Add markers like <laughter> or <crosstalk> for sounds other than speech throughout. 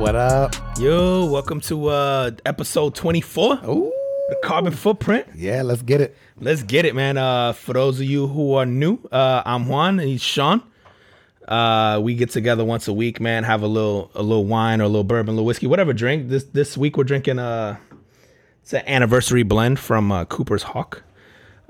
Yo, What up? What up? yo, welcome to uh episode 24. Ooh. The carbon footprint. Yeah, let's get it. Let's get it, man. Uh for those of you who are new, uh I'm Juan and he's Sean. Uh we get together once a week, man, have a little a little wine or a little bourbon, a little whiskey, whatever drink. This this week we're drinking uh it's an anniversary blend from uh, Cooper's Hawk.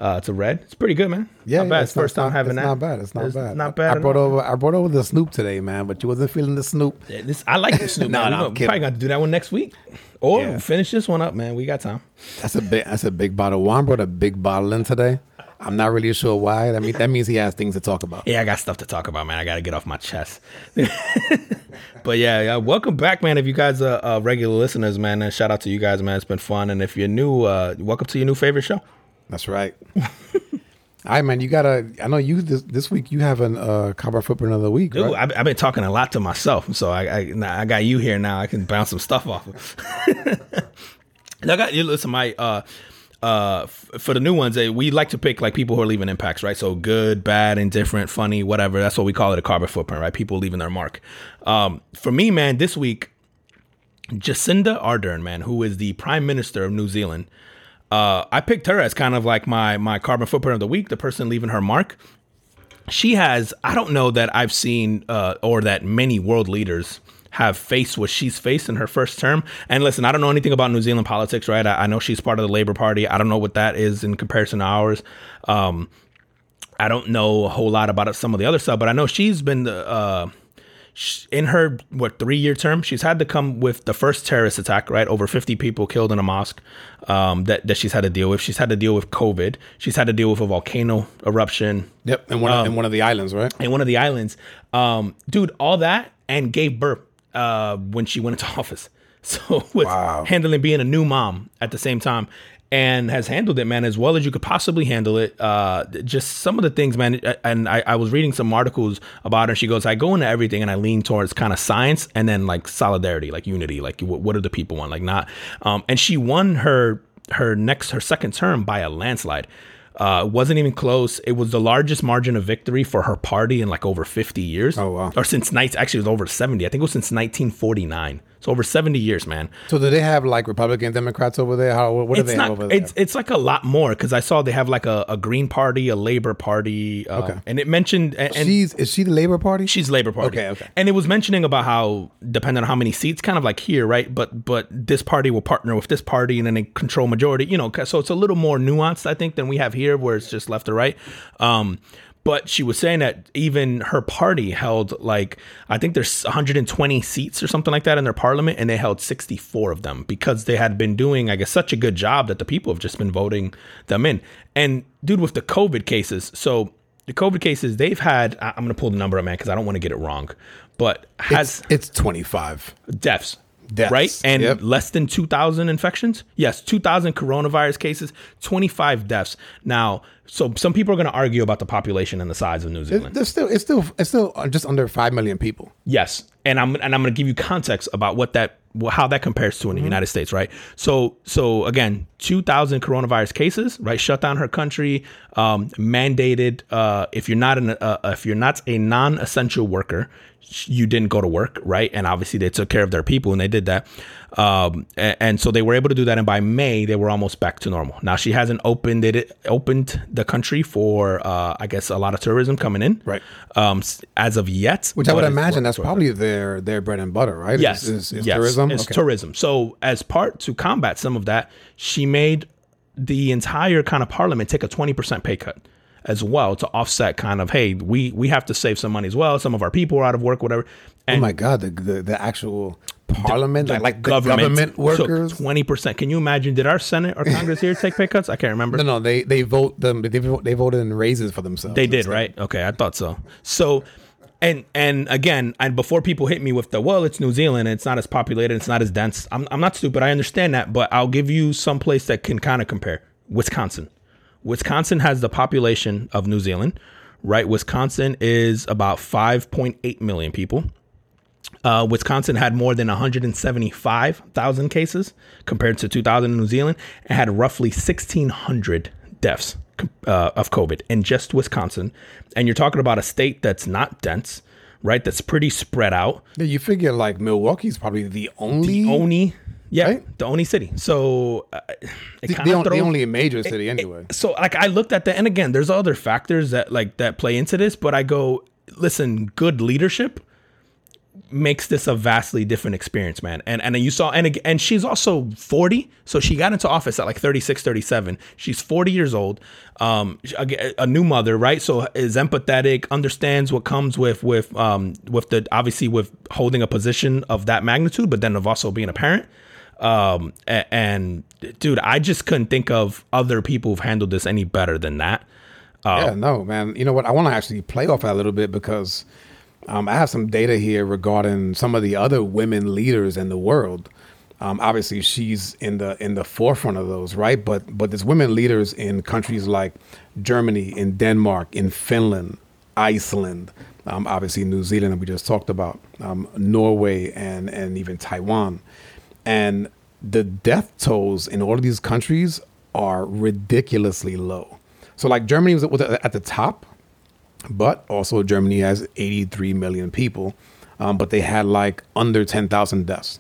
Uh, it's a red. It's pretty good, man. Yeah, not yeah, bad. it's It's first not, time having it's that. Not bad. It's not bad. Not bad. I brought over. I brought over the Snoop today, man. But you wasn't feeling the Snoop. Yeah, This I like the <laughs> Snoop. No, man. no, I'm probably got to do that one next week, or Yeah. finish this one up, man. We got time. That's a big. That's a big bottle. Juan brought a big bottle in today. I'm not really sure why. That means that means he has things to talk about. Yeah, I got stuff to talk about, man. I got to get off my chest. <laughs> but yeah, yeah, welcome back, man. If you guys are uh, regular listeners, man, and shout out to you guys, man. It's been fun. And if you're new, uh, welcome to your new favorite show. That's right. <laughs> All right, man. You gotta. I know you this this week. You have a uh, carbon footprint of the week, Dude, right? I've, I've been talking a lot to myself, so I, I, I got you here now. I can bounce some stuff off of. <laughs> I got you. Listen, my uh, uh, f- for the new ones, eh, we like to pick like people who are leaving impacts, right? So good, bad, indifferent, funny, whatever. That's what we call it a carbon footprint, right? People leaving their mark. Um, for me, man, this week, Jacinda Ardern, man, who is the Prime Minister of New Zealand. Uh, I picked her as kind of like my my carbon footprint of the week, the person leaving her mark. She has i don't know that i've seen uh, or that many world leaders have faced what she's faced in her first term. And listen i don't know anything about new zealand politics right? I, I know she's part of the labor party. I don't know what that is in comparison to ours. Um, i don't know a whole lot about some of the other stuff but i know she's been the uh, in her what three year term she's had to come with the first terrorist attack right over 50 people killed in a mosque um, that, that she's had to deal with she's had to deal with covid she's had to deal with a volcano eruption yep. And one of, in one of the islands, right? in one of the islands. Um, dude, all that and gave birth uh, when she went into <laughs> office. So <laughs> with Wow. handling being a new mom at the same time and has handled it, man, as well as you could possibly handle it. Uh, just some of the things, man. And I, I was reading some articles about her. She goes, I go into everything and I lean towards kind of science and then like solidarity, like unity, like what, what do the people want, like not. Um, and she won her her next her second term by a landslide. Uh, wasn't even close. It was the largest margin of victory for her party in like over 50 years. Oh, wow. Or since nights, actually, it was over 70. I think it was since 1949. So over 70 years, man. So do they have like Republican Democrats over there? How what do It's they not. have over there? It's it's like a lot more because I saw they have like a, a Green Party, a Labor Party. Uh, Okay. And it mentioned and, and she's is she the Labor Party? She's Labor Party. Okay, okay. And it was mentioning about how depending on how many seats, kind of like here, right? But but this party will partner with this party and then they control majority, you know, So it's a little more nuanced, I think, than we have here, where it's just left or right. Um, but she was saying that even her party held like I think there's 120 seats or something like that in their parliament, and they held 64 of them because they had been doing, I guess, such a good job that the people have just been voting them in. And dude, with the COVID cases, so the COVID cases they've had, I'm gonna pull the number up, man, because I don't want to get it wrong, but has it's, it's 25. deaths. Deaths, Right? And yep. less than 2,000 infections? Yes, 2,000 coronavirus cases, 25 deaths. Now, so some people are going to argue about the population and the size of New Zealand. There's still it's still it's still just under five million people. Yes, and I'm and I'm going to give you context about what that how that compares to in the United States, right? So so again, 2,000 coronavirus cases, right? Shut down her country, um, mandated uh, if you're not an uh, if you're not a non-essential worker, you didn't go to work, right? And obviously they took care of their people and they did that, um, and, and so they were able to do that. And by May, they were almost back to normal. Now she hasn't opened it opened the country for uh, I guess a lot of tourism coming in, Right. Um, as of yet, Which I would imagine that's probably their their bread and butter, right? Yes, Is, is, is yes, tourism. It's Okay. tourism. So as part to combat some of that, she made the entire kind of parliament take a twenty percent pay cut as well to offset kind of hey we we have to save some money as well. Some of our people are out of work, whatever. Oh my god, the the, the actual parliament, like, like the government workers. twenty percent. Can you imagine? Did our Senate or Congress here take pay cuts? I can't remember. No, no, they they vote them. They they voted in raises for themselves. They did, right? Okay, I thought so. So, and and again, and before people hit me with the well, it's New Zealand, it's not as populated, it's not as dense. I'm I'm not stupid. I understand that, but I'll give you some place that can kind of compare. Wisconsin. Wisconsin has the population of New Zealand, right? Wisconsin is about 5.8 million people. Uh, Wisconsin had more than 175,000 cases compared to 2,000 in New Zealand and had roughly 1,600 deaths uh, of COVID in just Wisconsin. And you're talking about a state that's not dense, right? That's pretty spread out. Yeah, you figure like Milwaukee's probably the only The only, yeah, Right? the only city. So uh, it the, the, on- the only major city anyway. so like I looked at that, and again, there's other factors that like that play into this, but I go, listen, good leadership makes this a vastly different experience, man. And and you saw, and and she's also 40, so she got into office at like 36, 37. She's 40 years old, um, a, a new mother, right? So is empathetic, understands what comes with with um with the obviously with holding a position of that magnitude, but then of also being a parent. Um a- and dude, I just couldn't think of other people who've handled this any better than that. Yeah, no, man. You know what? I want to actually play off that a little bit because um, I have some data here regarding some of the other women leaders in the world. Um, obviously, she's in the in the forefront of those, right? But but there's women leaders in countries like Germany, in Denmark, in Finland, Iceland, um, obviously New Zealand, we just talked about, um, Norway, and and even Taiwan. And the death tolls in all of these countries are ridiculously low. So, like Germany was at the top, but also Germany has 83 million people, um, but they had like under 10,000 deaths.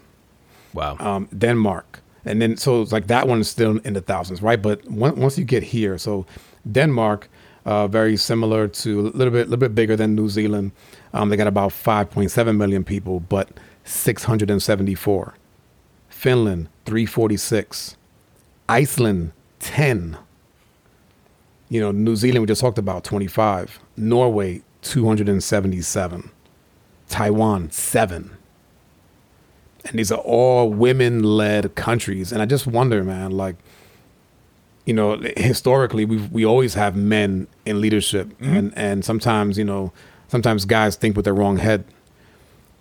Wow. Um, Denmark, and then so it's like that one is still in the thousands, right? But on- once you get here, so Denmark, uh, very similar to a little bit, little bit bigger than New Zealand. Um, they got about 5.7 million people, but 674. Finland, 346. Iceland, 10. You know, New Zealand, we just talked about 25. Norway, 277. Taiwan, 7. And these are all women led countries. And I just wonder, man, like, you know, historically, we we always have men in leadership. Mm-hmm. And, and sometimes, you know, sometimes guys think with their wrong head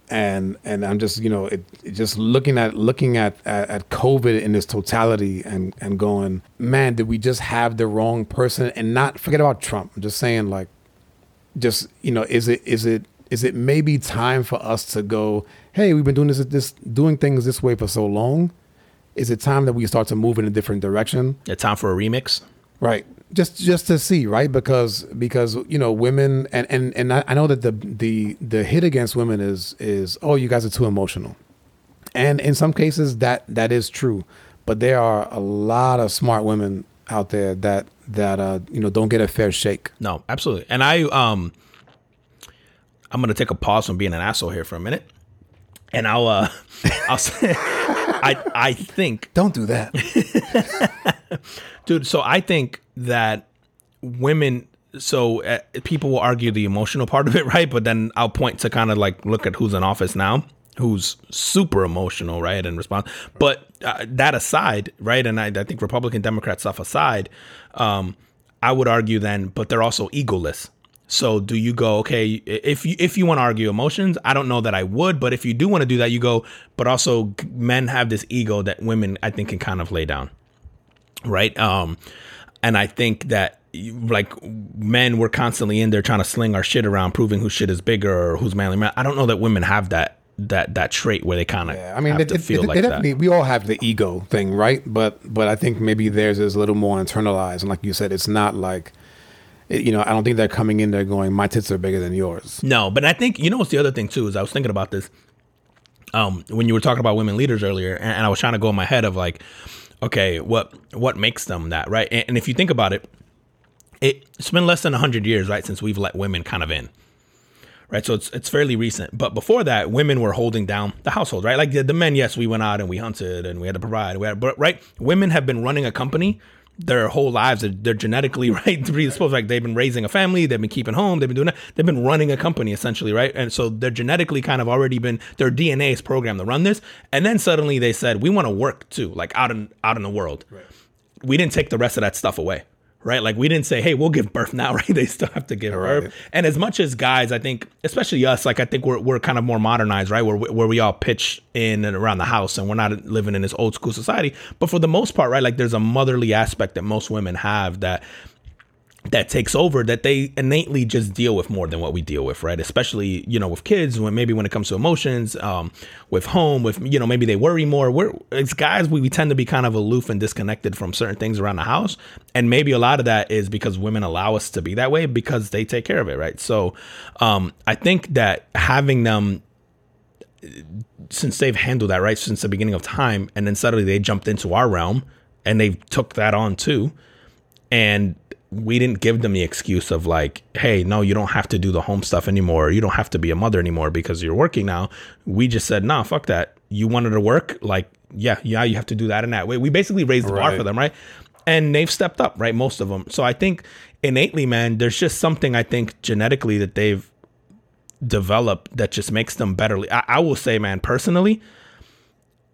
and and I'm just you know it, it just looking at looking at, at at COVID in its totality and and going man did we just have the wrong person and not forget about Trump I'm just saying like just you know is it is it is it maybe time for us to go hey we've been doing this this doing things this way for so long is it time that we start to move in a different direction It's time for a remix. Right. Just just to see, right? Because because you know women and and and I, I know that the the the hit against women is is oh you guys are too emotional, and in some cases that that is true, but there are a lot of smart women out there that that uh you know don't get a fair shake. No, absolutely. And I um I'm gonna take a pause from being an asshole here for a minute. And I'll uh <laughs> I'll say I I think Don't do that. <laughs> dude so i think that women so uh, people will argue the emotional part of it <laughs> right? But then i'll point to kind of like look at who's in office now who's super emotional right and respond but uh, that aside right and I, I think republican democrat stuff aside um i would argue then but they're also egoless. So do you go okay if you if you want to argue emotions i don't know that i would but if you do want to do that you go but also men have this ego that women i think can kind of lay down right? Um and i think that like men we're constantly in there trying to sling our shit around proving whose shit is bigger or who's manly man i don't know that women have that that that trait where they kind of Yeah, I mean, they, they- feel they like definitely, that we all have the ego thing, right? But but I think maybe theirs is a little more internalized, and like you said, it's not like, you know, I don't think they're coming in there going, my tits are bigger than yours. no but i think you know what's the other thing too is i was thinking about this um when you were talking about women leaders earlier and, and i was trying to go in my head of like okay what what makes them that right? And, and if you think about it it, it's been less than 100 years right since we've let women kind of in right? So it's it's fairly recent. But before that women were holding down the household right? Like the, the men yes we went out and we hunted and we had to provide we had, but right? Women have been running a company their whole lives. They're, they're genetically <laughs> right predisposed like they've been raising a family they've been keeping home they've been doing that. They've been running a company essentially right? And so they're genetically kind of already been their dna is programmed to run this. And then suddenly they said we want to work too like out in out in the world. We didn't take the rest of that stuff away right? Like we didn't say hey we'll give birth now <laughs> right? They still have to give birth. And as much as guys i think especially us like i think we're, we're kind of more modernized right? Where, we- where we all pitch in and around the house and we're not living in this old school society. But for the most part right like there's a motherly aspect that most women have that that takes over that they innately just deal with more than what we deal with right? Especially you know with kids when maybe when it comes to emotions um, with home with you know maybe they worry more. We're it's guys we, we tend to be kind of aloof and disconnected from certain things around the house. And maybe a lot of that is because women allow us to be that way because they take care of it right? So um, i think that having them since they've handled that right since the beginning of time and then suddenly they jumped into our realm and they took that on too. And we didn't give them the excuse of like, hey, no, you don't have to do the home stuff anymore. You don't have to be a mother anymore because you're working now. We just said, nah, fuck that. You wanted to work, like, yeah, yeah, you have to do that in that way. We basically raised the bar for them, right? And they've stepped up, right? Most of them. So I think innately, man, there's just something I think genetically that they've developed that just makes them better. I, I will say, man, personally,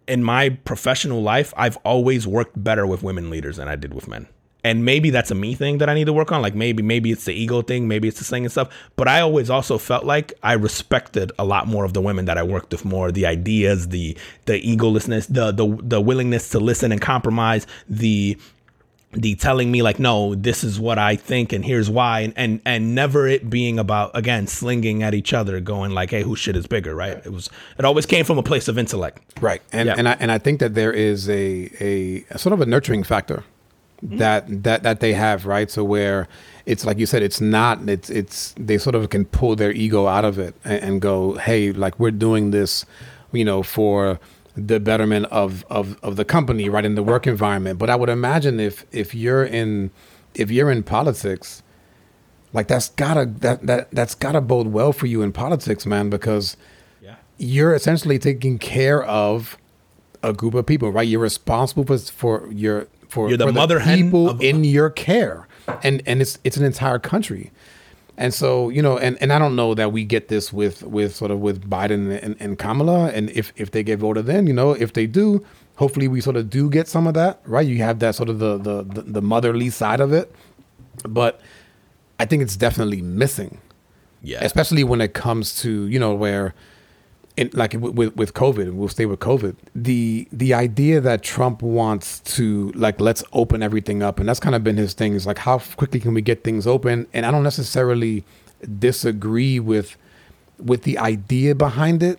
in my professional life, I've always worked better with women leaders than I did with men and maybe that's a me thing that I need to work on. Like maybe maybe it's the ego thing, maybe it's the thing and stuff. But I always also felt like I respected a lot more of the women that I worked with more. The ideas, the the egolessness, the the the willingness to listen and compromise, the the telling me like no this is what i think and here's why and, and and never it being about again slinging at each other going like hey whose shit is bigger right it was it always came from a place of intellect right and yeah. and i and i think that there is a a, sort of a nurturing factor. Mm-hmm. that that that they have, right? So where it's like you said, it's not. It's it's they sort of can pull their ego out of it and, and go, hey, like we're doing this, you know, for the betterment of, of of the company, right, in the work environment. But I would imagine if if you're in if you're in politics, like that's gotta that that that's gotta bode well for you in politics, man, because yeah. you're essentially taking care of a group of people, right? You're responsible for, for your for, You're the for mother the people of- in your care, and and it's it's an entire country. And so, you know, and, and I don't know that we get this with, with sort of with Biden and, and Kamala. And if, if they get voted in, you know, if they do, hopefully we sort of do get some of that, right? You have that sort of the, the, the, the motherly side of it. But I think it's definitely missing. Yeah. Especially when it comes to, you know, where in, like with with COVID, we'll stay with COVID. The the idea that Trump wants to like let's open everything up, and that's kind of been his thing. Is like how quickly can we get things open? And I don't necessarily disagree with with the idea behind it.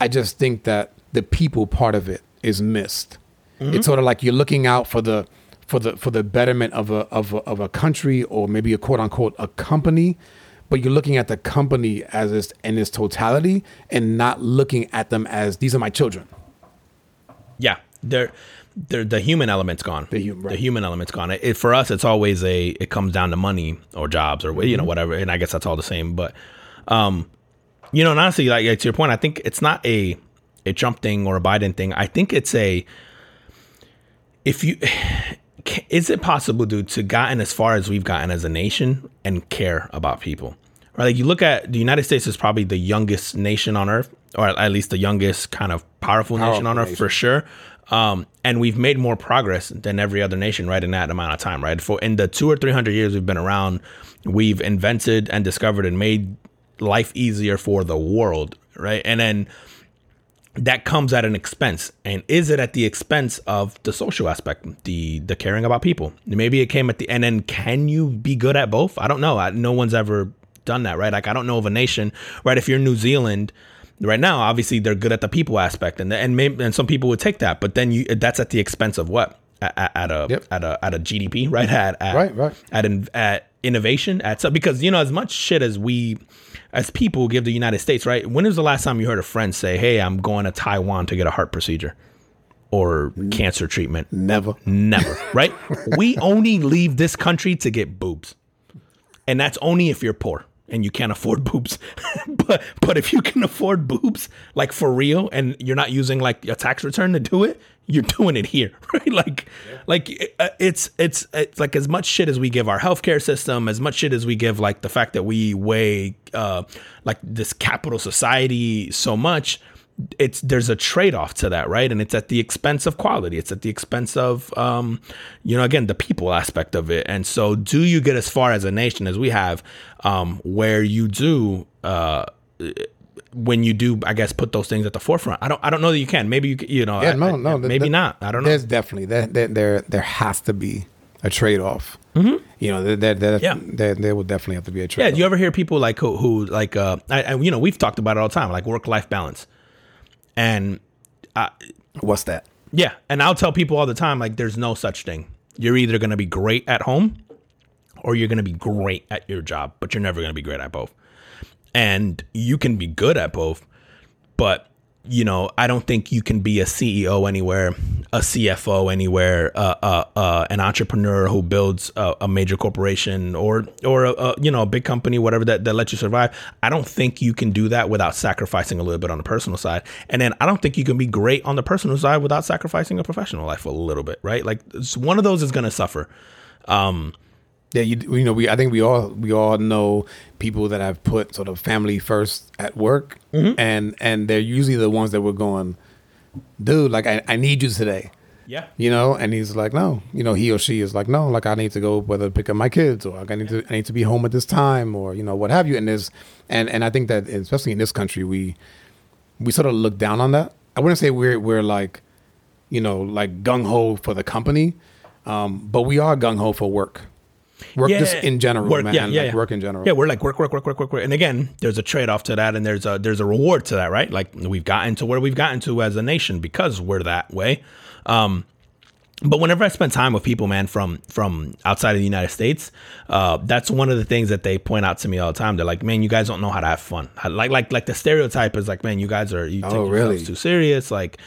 I just think that the people part of it is missed. Mm-hmm. It's sort of like you're looking out for the for the for the betterment of a of a, of a country or maybe a quote unquote a company but you're looking at the company as its in its totality and not looking at them as these are my children. Yeah, they're they're the human element's gone. The, hum, right. the human element's gone. It, it, for us, it's always a it comes down to money or jobs or you know mm-hmm. whatever, and I guess that's all the same. But um, you know, and honestly, like to your point, I think it's not a a Trump thing or a Biden thing. I think it's a if you is it possible, dude, to gotten as far as we've gotten as a nation and care about people? Right? Like you look at the United States is probably the youngest nation on earth, or at least the youngest kind of powerful, powerful nation on earth nation. for sure. Um, and we've made more progress than every other nation, right, in that amount of time, right? For in the two or three hundred years we've been around, we've invented and discovered and made life easier for the world, right? And then that comes at an expense. And is it at the expense of the social aspect the the caring about people? Maybe it came at the and then can you be good at both? I don't know. I, no one's ever done that right? Like i don't know of a nation right? If you're new zealand right now obviously they're good at the people aspect and and maybe and some people would take that but then you that's at the expense of what? At, at a yep. at a at a gdp right? <laughs> At, at right right. at, at innovation at some because you know as much shit as we as people give the United States, right? When was the last time you heard a friend say, "Hey, I'm going to Taiwan to get a heart procedure or cancer treatment"? Never, never, right? <laughs> we only leave this country to get boobs, and that's only if you're poor and you can't afford boobs. <laughs> but but if you can afford boobs, like for real, and you're not using like a tax return to do it, you're doing it here, <laughs> right? Like, yeah. like uh, it's, it's it's like as much shit as we give our healthcare system, as much shit as we give like the fact that we weigh uh, like this capital society so much. It's there's a trade off to that, right? And it's at the expense of quality. It's at the expense of, um, you know, again the people aspect of it. And so, do you get as far as a nation as we have, um, where you do? Uh, when you do, I guess, put those things at the forefront. I don't, I don't know that you can. Maybe you, you know, yeah, no, no, maybe not. I don't know. There's definitely there, there, there, there has to be a trade off. Mm-hmm. You know, there, there, Yeah. there, there will definitely have to be a trade. Yeah, do you ever hear people like who, who like uh, I, I, you know, we've talked about it all the time, like work life balance, and What's that? yeah, and I'll tell people all the time, like, there's no such thing. You're either gonna be great at home, or you're gonna be great at your job, but you're never gonna be great at both. And you can be good at both, but you know, I don't think you can be a CEO anywhere, a CFO anywhere, uh, uh, uh, an entrepreneur who builds a, a major corporation or or a, a you know a big company, whatever that that lets you survive. I don't think you can do that without sacrificing a little bit on the personal side, and then I don't think you can be great on the personal side without sacrificing a professional life a little bit, right? Like one of those is going to suffer. Yeah, you you know we I think we all we all know people that have put sort of family first at work, Mm-hmm. and and they're usually the ones that were going, dude, like I, I need you today. Yeah. you know and he's like no you know he or she is like no like i need to go whether pick up my kids or like i need to i need to be home at this time or you know what have you and there's and and i think that especially in this country we we sort of look down on that i wouldn't say we're we're like you know like gung-ho for the company um but we are gung-ho for work work just in general work, man yeah, yeah, like yeah. work in general Yeah, we're like work, work, work, work, work, work. And again, there's a trade off to that, and there's a there's a reward to that, right? Like we've gotten to where we've gotten to as a nation because we're that way. Um, but whenever I spend time with people, man, from from outside of the United States, uh, that's one of the things that they point out to me all the time. They're like, "Man, you guys don't know how to have fun." Like like like the stereotype is like, "Man, you guys are you take Oh, yourselves really? too serious." Like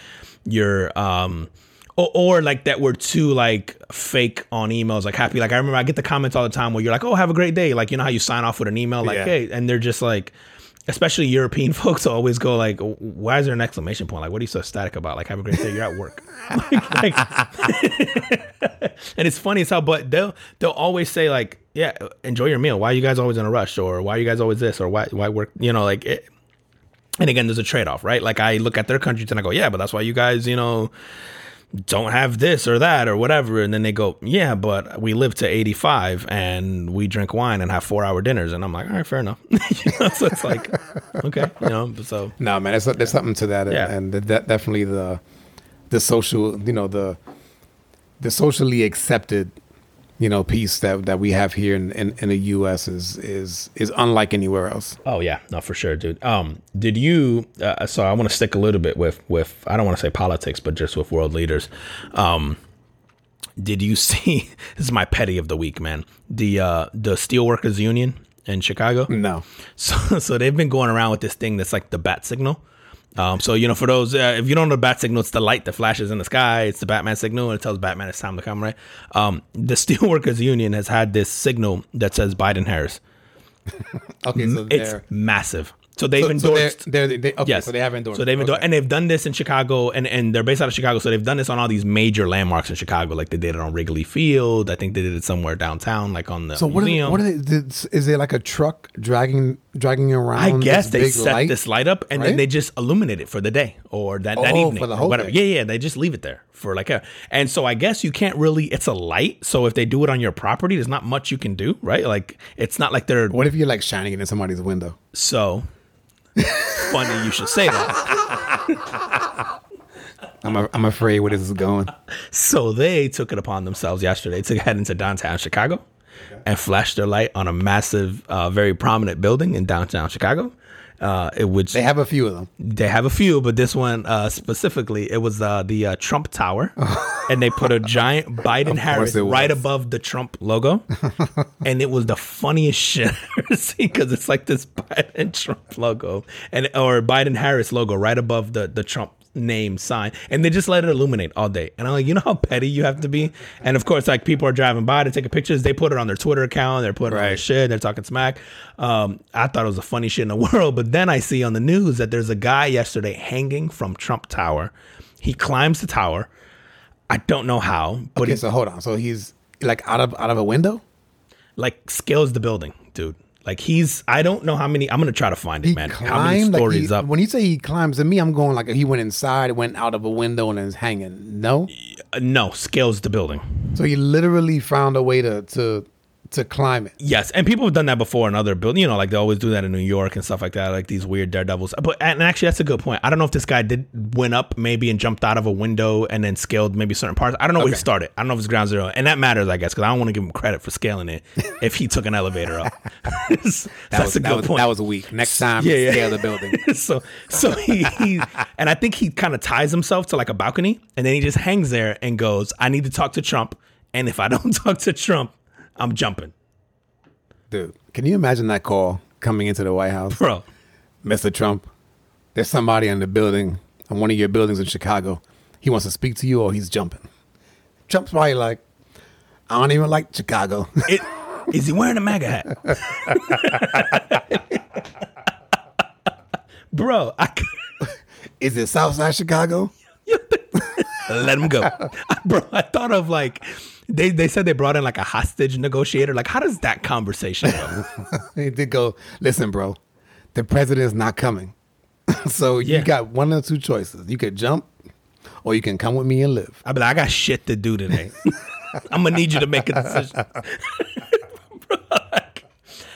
you're um or, or like that we're too like fake on emails like happy. Like i remember i get the comments all the time where you're like oh have a great day. Like you know how you sign off with an email like Yeah. hey and they're just like especially european <laughs> folks always go like why is there an exclamation point? Like what are you so static about? Like have a great day you're at work. <laughs> Like, like- <laughs> and it's funny as how but they'll they'll always say like yeah enjoy your meal. Why are you guys always in a rush? Or why are you guys always this? Or why why work? You know like it, and again, there's a trade off, right? Like I look at their countries and I go, yeah, but that's why you guys, you know, don't have this or that or whatever. And then they go, yeah, but we live to 85 and we drink wine and have four hour dinners. And I'm like, all right, fair enough. <laughs> you know, so it's like, <laughs> okay, you know, so No, man, there's, there's something to that, Yeah. and that definitely the the social, you know, the the socially accepted, you know, piece that that we have here in, in, in the U.S. is is is unlike anywhere else. Oh yeah, no, for sure, dude. Um, did you? Uh, so I want to stick a little bit with with I don't want to say politics, but just with world leaders. Um, did you <laughs> see? This is my petty of the week, man. The uh, the Steelworkers Union in Chicago. No, So <laughs> so they've been going around with this thing that's like the bat signal. Um, so you know, for those uh, if you don't know the bat signal, it's the light that flashes in the sky. It's the Batman signal, and it tells Batman it's time to come. Right? Um, the <laughs> Steelworkers Union has had this signal that says Biden Harris. <laughs> okay, so It's they're massive. So they've so, so endorsed. they're, they're, they, okay, Yes. so they have endorsed. So they've endorsed, okay. and they've done this in Chicago, and, and they're based out of Chicago. So they've done this on all these major landmarks in Chicago. Like they did it on Wrigley Field. I think they did it somewhere downtown, like on the So what are, they, museum. what are they? Is there like a truck dragging dragging around? I guess they set light? this light up and then they just illuminate it for the day or that, that Oh, evening for the or whole whatever. day. Yeah, yeah. They just leave it there for like a. And so I guess you can't really. It's a light, so if they do it on your property, there's not much you can do, right? Like it's not like they're What if you're like shining it in somebody's window? so. funny you should say that. <laughs> I'm a, I'm afraid where this is going. So they took it upon themselves yesterday to head into downtown Chicago and flash their light on a massive, uh, very prominent building in downtown Chicago. Uh, it which They have a few of them. they have a few, but this one uh, specifically, it was uh, the uh, Trump Tower, <laughs> and they put a giant Biden Harris right above the Trump logo, <laughs> and it was the funniest shit I've ever seen because it's like this Biden Trump logo. And or Biden Harris logo right above the the Trump name sign, and they just let it illuminate all day. And I'm like, you know how petty you have to be. And of course, like people are driving by to take pictures, they put it on their Twitter account, they're putting it on their shit, they're talking smack. Um, I thought it was the funny shit in the world, but then I see on the news that there's a guy yesterday hanging from Trump Tower. He climbs the tower. I don't know how, but Okay, he so hold on. So he's like out of out of a window. like scales the building, dude. Like he's, I don't know how many. I'm gonna try to find it, He man. How many climbed. Like stories he, up? when you say he climbs to me, I'm going like he went inside, went out of a window, and is hanging. No, Uh, no, scales the building. so he literally found a way to to to climb it. Yes, and people have done that before in other buildings. You know, like they always do that in New York and stuff like that, like these weird daredevils. But and actually, that's a good point. I don't know if this guy did went up maybe and jumped out of a window and then scaled maybe certain parts. I don't know where he started. I don't know if it's ground zero, and that matters, I guess, because I don't want to give him credit for scaling it <laughs> if he took an elevator up. <laughs> So That that's was, a that good was, point. That was weak. Next time, Yeah, yeah. scale the building. <laughs> so so he, he and I think he kind of ties himself to like a balcony and then he just hangs there and goes, I need to talk to Trump. And if I don't talk to Trump, I'm jumping. Dude, can you imagine that call coming into the White House? Bro. Mr. Trump, there's somebody in the building, in one of your buildings in Chicago. He wants to speak to you or he's jumping. Trump's probably like, I don't even like Chicago. <laughs> It, is he wearing a MAGA hat? Bro, I <laughs> Is it Southside Chicago? <laughs> let him go. Bro, I thought of like they, they said they brought in like a hostage negotiator. Like, how does that conversation go? <laughs> He did go, listen, bro, the president's not coming. <laughs> so Yeah. you got one of two choices. You could jump or you can come with me and live. I'd be like, I got shit to do today. <laughs> I'm gonna need you to make a decision. Bro,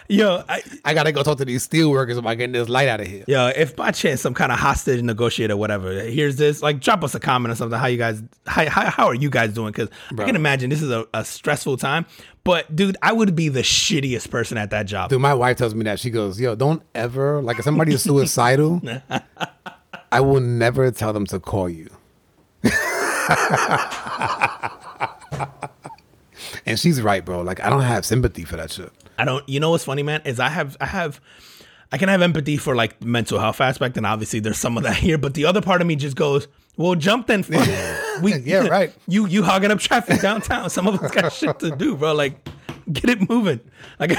yo, I, I got to go talk to these steel workers about getting this light out of here. Yo, if by chance some kind of hostage negotiator, whatever, here's this, like drop us a comment or something. How you guys, how, how, how are you guys doing? Because I can imagine this is a, a stressful time. But dude, I would be the shittiest person at that job. Dude, my wife tells me that. She goes, yo, don't ever, like if somebody is <laughs> suicidal, <laughs> I will never tell them to call you. <laughs> and she's right, bro. Like, I don't have sympathy for that shit. I don't. You know what's funny, man? Is I have, I have, I can have empathy for like mental health aspect, and obviously there's some of that <laughs> here. But the other part of me just goes, well, jump then. <laughs> Fuck. we, <laughs> Yeah, right. You you hogging up traffic downtown. Some of us got shit to do, bro. Like, get it moving. Like,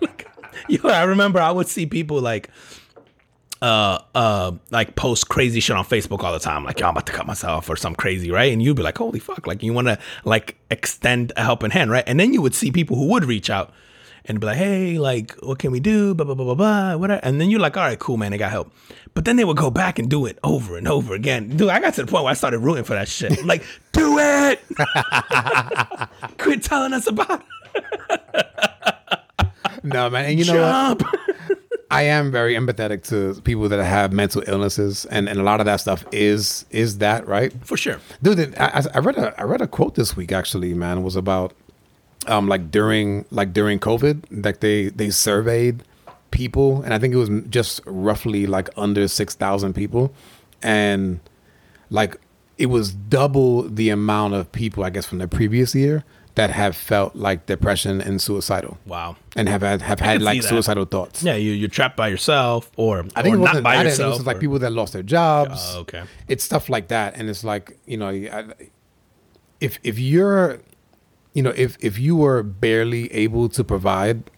like yo, I remember I would see people like. Uh, uh, like post crazy shit on Facebook all the time, like yo, I'm about to cut myself or some crazy, right? And you'd be like, holy fuck, like you want to like extend a helping hand, right? And then you would see people who would reach out and be like, hey, like what can we do? Blah blah blah blah blah, whatever. And then you're like, all right, cool, man, they got help. But then they would go back and do it over and over again. Dude, I got to the point where I started rooting for that shit. Like, <laughs> do it. <laughs> Quit telling us about it. <laughs> No, man. And you know what? I am very empathetic to people that have mental illnesses, and, and a lot of that stuff is is that right? For sure. Dude, I, I read a I read a quote this week actually, man. It was about um like during like during COVID, like they they surveyed people, and I think it was just roughly like under six thousand people, and like it was double the amount of people, I guess, from the previous year that have felt like depression and suicidal, Wow. and have had have had like suicidal thoughts. Yeah, you, you're trapped by yourself, or I think or it not wasn't. by I think it yourself. was like people that lost their jobs. Oh, okay. It's stuff like that, and it's like you know, I, if if you're, you know, if if you were barely able to provide,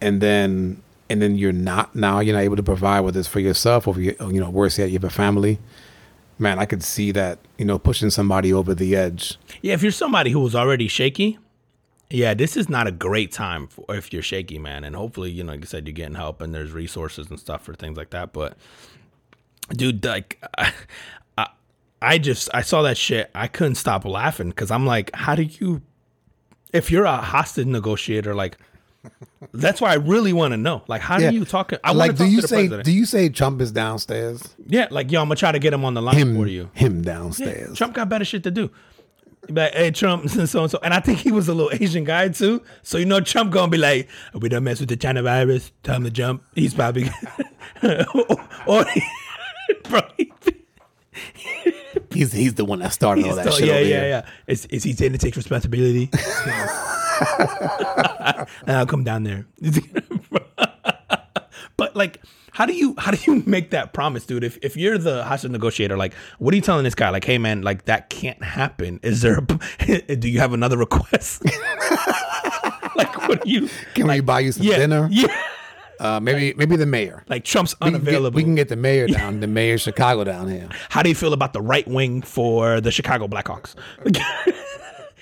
and then and then you're not now you're not able to provide whether it's for yourself or your, you know worse yet you have a family. Man, I could see that you know pushing somebody over the edge. Yeah, if you're somebody who was already shaky, yeah, this is not a great time for if you're shaky, man. And hopefully, you know, like I said, you're getting help and there's resources and stuff for things like that. But, dude, like, <laughs> I, I just I saw that shit. I couldn't stop laughing because I'm like, how do you, if you're a hostage negotiator, like. That's why I really want to know. Like, how Yeah. do you talk? I like, do you say president. do you say Trump is downstairs? yeah, like, yo, I'm gonna try to get him on the line Him, for you. him Yeah, downstairs. Trump got better shit to do. Be hey, Trump, and <laughs> so and so. And I think he was a little Asian guy too. So, you know, Trump gonna be like, we don't mess with the China virus. Time to jump. He's probably, <laughs> or, he, <laughs> bro, he, He's he's the one that started all that so- shit. yeah, yeah, here. yeah. Is, is he saying to take responsibility? <laughs> And I'll come down there. <laughs> but like, how do you how do you make that promise, dude? If if you're the hostage negotiator, like, what are you telling this guy? Like, hey man, like that can't happen. Is there? A, <laughs> do you have another request? like, what do you? Can we buy you some Yeah, dinner? yeah. Uh, maybe maybe the mayor. Like Trump's We can, get, unavailable. we can get the mayor <laughs> down, the mayor of Chicago down here. How do you feel about the right wing for the Chicago Blackhawks? <laughs>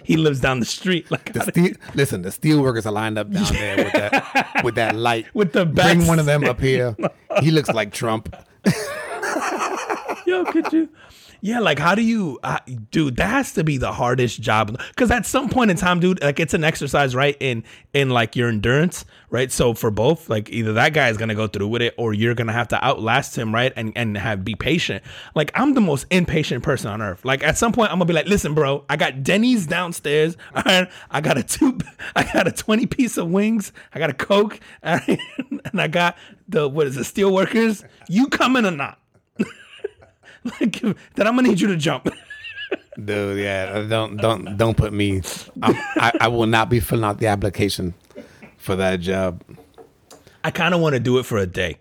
he lives down the street. Like, The steel, listen, the steel workers are lined up down <laughs> there with that with that light. With the Bring one of them up here. He looks like Trump. yo, could you? Yeah, like how do you, uh, dude? That has to be the hardest job because at some point in time, dude, like it's an exercise, right? In in like your endurance, right? So for both, like either that guy is gonna go through with it, or you're gonna have to outlast him, right? And and have be patient. Like I'm the most impatient person on earth. Like at some point, I'm gonna be like, listen, bro, I got Denny's downstairs. All right, I got a two, <laughs> I got a twenty piece of wings. I got a Coke, all right? <laughs> and I got the what is it, Steelworkers? You coming or not? Like <laughs> then I'm gonna need you to jump. Dude, yeah, uh, don't don't don't put me. I'm, I I will not be filling out the application for that job. I kind of want to do it for a day,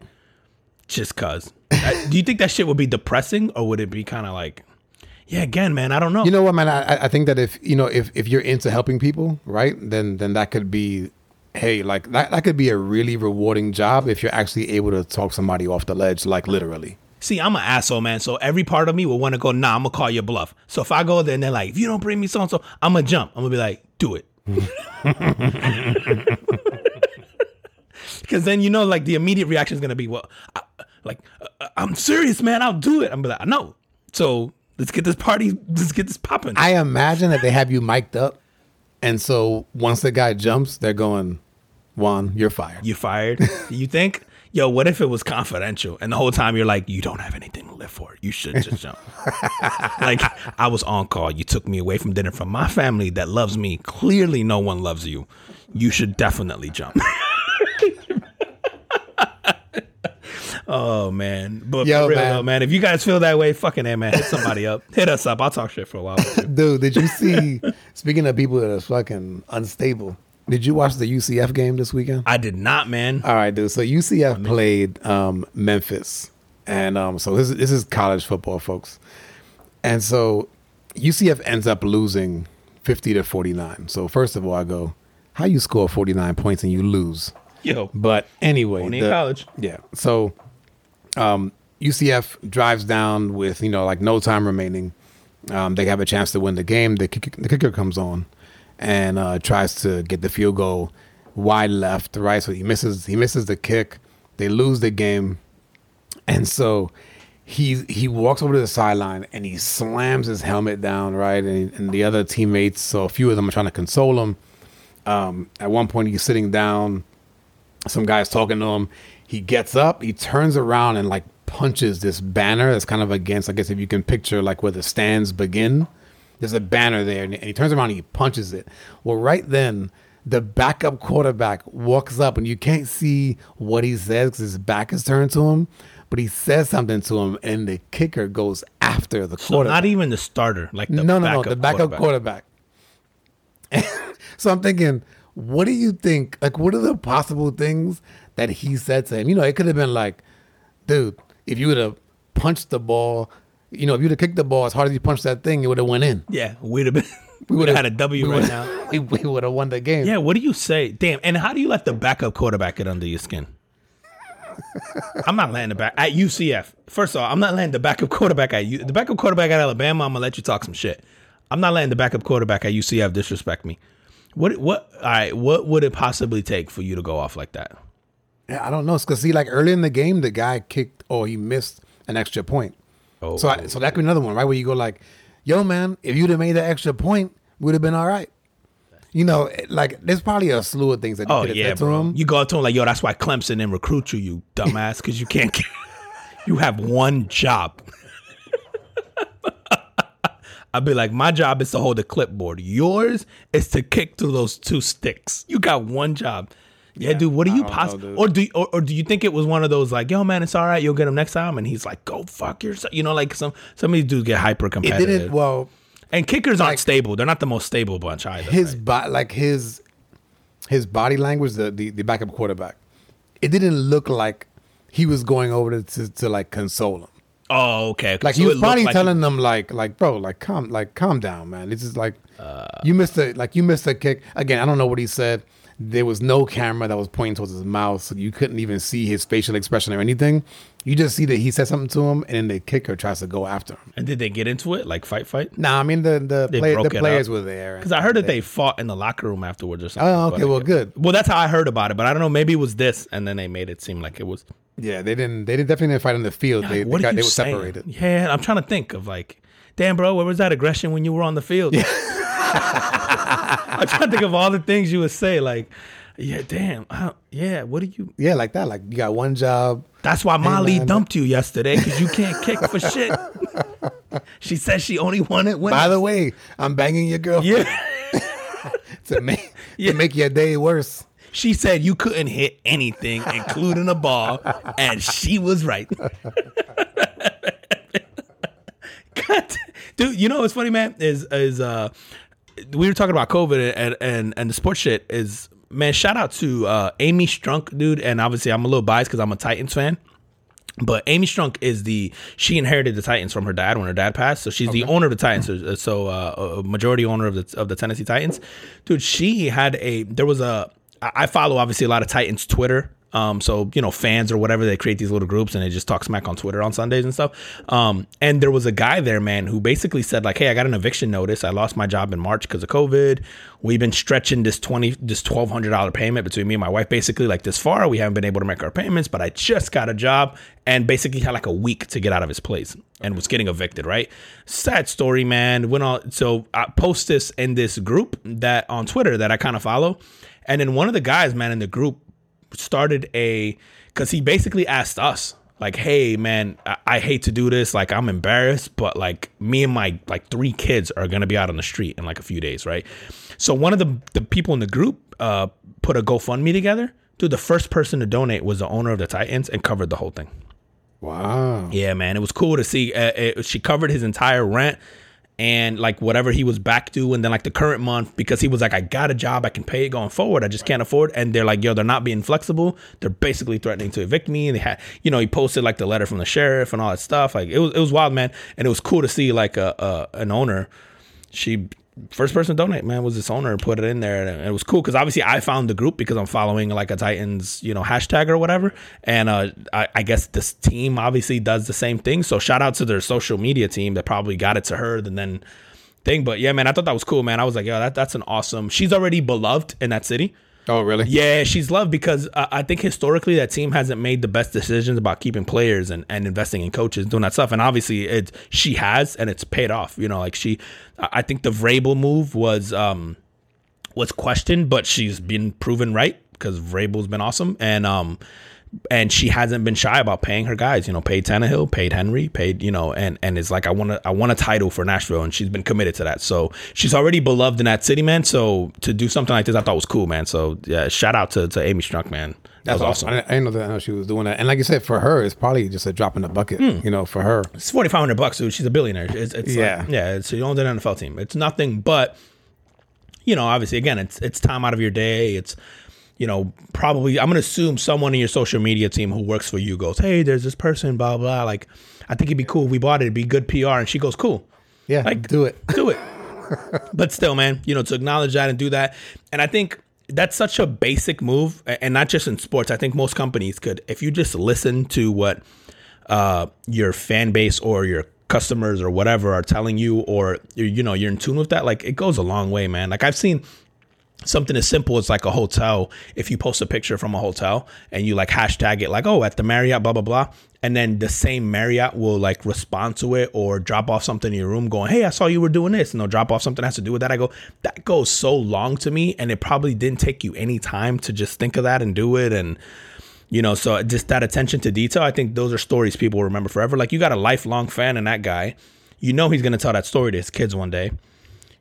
just cause. I- do you think that shit would be depressing, or would it be kind of like, yeah, again, man, I don't know. You know what, man? I, I think that if you know if if you're into helping people, right, then then that could be, hey, like that that could be a really rewarding job if you're actually able to talk somebody off the ledge, like literally. See, I'm an asshole, man. So every part of me will want to go, nah, I'm gonna call your bluff. So if I go there and they're like, if you don't bring me so and so, I'm gonna jump. I'm gonna be like, do it. <laughs> Because then you know, like the immediate reaction is gonna be, well, I, like uh, I'm serious, man. I'll do it. I'm be like, no. So let's get this party, let's get this popping. I imagine that they have you mic'd up, and so once the guy jumps, they're going, Juan, you're fired. you fired. you think? Yo, what if it was confidential and the whole time you're like, you don't have anything to live for. You should just jump. <laughs> like I was on call. You took me away from dinner from my family that loves me. Clearly, no one loves you. You should definitely jump. <laughs> oh man, but Yo, for real man. though, man. If you guys feel that way, fucking hey, man, hit somebody up. Hit us up. I'll talk shit for a while. <laughs> Dude, did you see? speaking of people that are fucking unstable, did you watch the UCF game this weekend? I did not, man. All right, dude. So UCF played um, Memphis, and um, so this, this is college football, folks. And so UCF ends up losing fifty to forty nine. So first of all, I go, how you score forty nine points and you lose? Yo, But anyway, Only in college. Yeah. So um, UCF drives down with you know like no time remaining. Um, they have a chance to win the game. The, kick, the kicker comes on and uh, tries to get the field goal wide left, right. So he misses. He misses the kick. They lose the game, and so he he walks over to the sideline and he slams his helmet down, right. And, and the other teammates, so a few of them are trying to console him. Um, at one point, he's sitting down some guy's talking to him. He gets up, he turns around and like punches this banner that's kind of against, I guess if you can picture like where the stands begin. There's a banner there, and he turns around and he punches it. Well, right then, the backup quarterback walks up, and you can't see what he says because his back is turned to him. But he says something to him, and the kicker goes after the so quarterback. not even the starter, like the no, no, no, the backup quarterback. quarterback. <laughs> so I'm thinking, what do you think? Like, what are the possible things that he said to him? You know, it could have been like, dude, if you would have punched the ball, you know, if you'd have kicked the ball as hard as you punched that thing, it would have went in. Yeah, we'd have been. <laughs> We would have had a W right now. <laughs> We, we would have won the game. Yeah, what do you say? Damn, and how do you let the backup quarterback get under your skin? I'm not letting the back at UCF. First of all, I'm not letting the backup quarterback at U, the backup quarterback at Alabama. I'm gonna let you talk some shit. I'm not letting the backup quarterback at UCF disrespect me. What what all right, what would it possibly take for you to go off like that? Yeah, I don't know. It's Because, see, like early in the game, the guy kicked or he missed an extra point. Oh, So, I, so that could be another one, right? Where you go like, "Yo, man, if you'd have made that extra point, we'd have been all right." You know, like there's probably a slew of things that you oh could have yeah, said to bro. him. You go up to him like, yo, that's why Clemson didn't recruit you, you <laughs> dumbass, because you can't. Get, you have one job. <laughs> I'd be like, my job is to hold the clipboard. Yours is to kick through those two sticks. You got one job. Yeah, dude. What do you don't possibly, or do, or, or do you think it was one of those like, yo, man, it's all right, you'll get him next time, and he's like, go fuck yourself. You know, like some some of these dudes get hyper competitive. It didn't. Well, and kickers aren't stable. They're not the most stable bunch either. his right? body, like his his body language, the, the the backup quarterback, it didn't look like he was going over to to, to like console him. Oh, okay. Like So he was probably like- telling them like like bro like calm like calm down man. This is like Uh. you missed a like you missed a kick again. I don't know what he said. There was no camera that was pointing towards his mouth, so you couldn't even see his facial expression or anything. You just see that he said something to him, and then the kicker tries to go after him. And did they get into it like fight fight? Nah, I mean the the, They play, broke the it players up. were there Because I heard that they fought in the locker room afterwards or something. Oh, but okay, I well, guess- good. Well, that's how I heard about it, but I don't know. Maybe it was this, and then they made it seem like it was. Yeah, they didn't. They didn't definitely didn't fight on the field. They, Like, what they, are got, you they were saying? separated. Yeah, I'm trying to think of like, damn, bro, where was that aggression when you were on the field? <laughs> <laughs> I'm trying to think of all the things you would say, like, yeah, damn, I, yeah, what do you? Yeah, like that. Like you got one job. That's why Molly man. dumped you yesterday because you can't kick for shit. <laughs> she said she only wanted women. By the way, I'm banging your girlfriend yeah, <laughs> to make Yeah. to make your day worse. she said you couldn't hit anything, including a ball, and she was right. God, dude, you know what's funny, man? Is is uh, we were talking about COVID and and and the sports shit. Is man, shout out to uh, Amy Strunk, dude. And obviously, I'm a little biased because I'm a Titans fan. But Amy Strunk is the she inherited the Titans from her dad when her dad passed, so she's the owner of the Titans, so, so uh, a majority owner of the of the Tennessee Titans. Dude, she had a there was a I follow obviously a lot of Titans Twitter, um, so you know fans or whatever they create these little groups and they just talk smack on Twitter on Sundays and stuff. Um, and there was a guy there, man, who basically said like, "Hey, I got an eviction notice. I lost my job in March because of COVID. We've been stretching this twenty this twelve hundred dollar payment between me and my wife, basically like this far. We haven't been able to make our payments, but I just got a job and basically had like a week to get out of his place and was getting evicted. Right? Sad story, man. Went on. So I post this in this group that on Twitter that I kind of follow, and then one of the guys, man, in the group started a because he basically asked us like hey man I, I hate to do this like i'm embarrassed but like me and my like three kids are gonna be out on the street in like a few days right so one of the the people in the group uh put a gofundme together dude the first person to donate was the owner of the titans and covered the whole thing Wow. yeah, man, it was cool to see. Uh, it, she covered his entire rent and like whatever he was back to, and then like the current month because he was like, I got a job, I can pay it going forward. I just can't afford. And they're like, yo, they're not being flexible. They're basically threatening to evict me. And they had, you know, he posted like the letter from the sheriff and all that stuff. Like it was, it was wild, man. And it was cool to see like a, a an owner. She first person to donate, man, was this owner put it in there, and it was cool because obviously I found the group because I'm following like a Titans, you know, hashtag or whatever, and uh, I, I guess this team obviously does the same thing. So shout out to their social media team that probably got it to her, and then thing. But yeah, man, I thought that was cool, man. I was like, yo, that that's an awesome. She's already beloved in that city. Oh, really? Yeah, she's loved because uh, I think historically that team hasn't made the best decisions about keeping players and, and investing in coaches, doing that stuff. And obviously, it she has, and it's paid off. You know, like she, I think the Vrabel move was um was questioned, but she's been proven right because Vrabel's been awesome, and um and she hasn't been shy about paying her guys. You know, paid Tannehill, paid Henry, paid you know, and and is like I want to I want a title for Nashville, and she's been committed to that. So she's already beloved in that city, man. So to do something like this, I thought was cool, man. So yeah, shout out to, to Amy Strunk, man. That That's was awesome. I, didn't- I know that I know she was doing that. And like you said, for her, it's probably just a drop in the bucket. Hmm. You know, for her. It's forty five hundred bucks, dude. She's a billionaire. It's, it's Yeah. like, yeah. It's, she owns an NFL team. It's nothing, but you know, obviously, again, it's it's time out of your day. It's you know, probably I'm gonna assume someone in your social media team who works for you goes, hey, there's this person, blah blah. Like, I think it'd be cool if we bought it. It'd be good PR, and she goes, cool. Yeah, Like- do it. <laughs> do it. <laughs> but still, man, you know, to acknowledge that and do that. And I think that's such a basic move, and not just in sports. I think most companies could, if you just listen to what uh, your fan base or your customers or whatever are telling you, or you you know, you're in tune with that. Like it goes a long way, man. Like I've seen something as simple as like a hotel. If you post a picture from a hotel and you like hashtag it like oh at the marriott blah blah blah and then the same marriott will like respond to it or drop off something in your room going hey i saw you were doing this and they'll drop off something that has to do with that. I go that goes so long to me and it probably didn't take you any time to just think of that and do it and you know so just that attention to detail i think those are stories people will remember forever. Like you got a lifelong fan in that guy. You know he's going to tell that story to his kids one day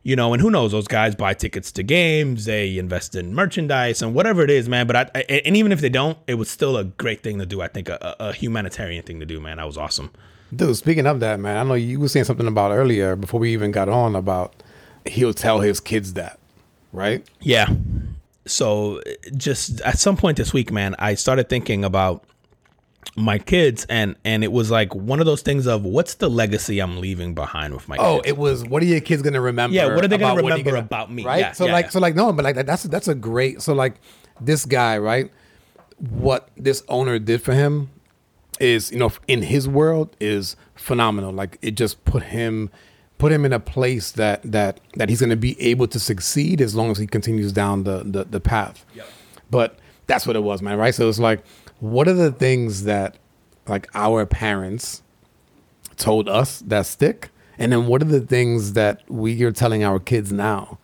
you know, and who knows? Those guys buy tickets to games, they invest in merchandise and whatever it is, man. But I, I and even if they don't, it was still a great thing to do. I think a, a humanitarian thing to do, man. That was awesome. Dude, speaking of that, man, I know you were saying something about earlier before we even got on about he'll tell his kids that, right? Yeah. So just at some point this week, man, I started thinking about my kids, and and it was like one of those things of what's the legacy I'm leaving behind with my Oh, kids. it was what are your kids gonna remember? Yeah, what are they gonna remember you're about me? Right? Yeah, so yeah, like yeah. so like no, but like that, that's that's a great so like this guy, right? What this owner did for him is, you know, in his world is phenomenal. Like it just put him put him in a place that that that he's gonna be able to succeed as long as he continues down the the, the path. But that's what it was, man, right? So it's like, what are the things that like our parents told us that stick And then what are the things that we are telling our kids now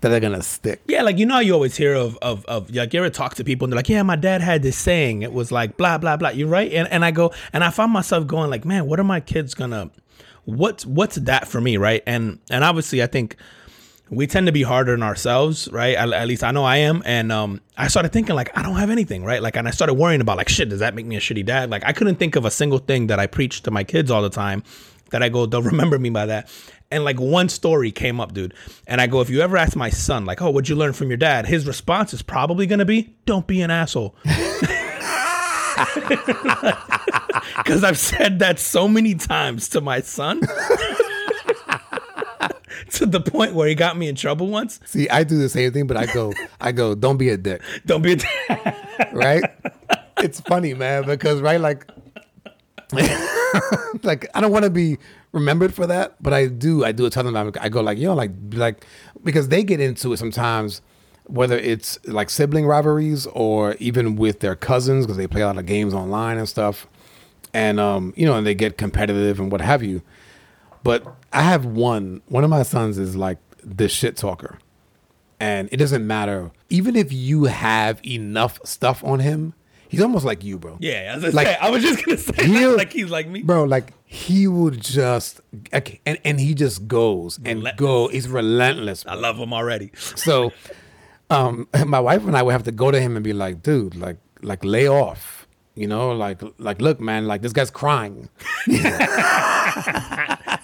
that are gonna stick? Yeah, like you know, you always hear of of of like you ever talk to people and they're like, yeah, my dad had this saying. It was like blah blah blah. You're right, and and I go and I find myself going like, man, what are my kids gonna? What's what's that for me, right? And and obviously, I think we tend to be harder on ourselves, right? At, at, least I know I am. And um, I started thinking like I don't have anything, right? Like, and I started worrying about like, shit, does that make me a shitty dad? Like, I couldn't think of a single thing that I preach to my kids all the time that I go, they'll <laughs> remember me by that. And like one story came up, dude. And I go, if you ever ask my son, like, oh, what'd you learn from your dad? His response is probably gonna be, don't be an asshole. <laughs> <laughs> Because I've said that so many times to my son. <laughs> to the point where he got me in trouble once. See, I do the same thing, but I go, I go, don't be a dick. <laughs> Don't be a dick. <laughs> right? It's funny, man, because right, like, like I don't want to be remembered for that, but I do. I do a ton of them. I go like, you know, like, like because they get into it sometimes, whether it's like sibling rivalries or even with their cousins because they play a lot of games online and stuff, and um, you know, and they get competitive and what have you. But I have one. One of my sons is like the shit talker. And it doesn't matter. Even if you have enough stuff on him, he's almost like you, bro. Yeah, I was, like, say, I was just gonna say <laughs> like he's like me. Bro, like he would just okay, and, and he just goes and relentless. go. He's relentless. Bro. I love him already. So um <laughs> my wife and I would have to go to him and be like, dude, like like lay off. You know, like like look, man, like this guy's crying. <laughs>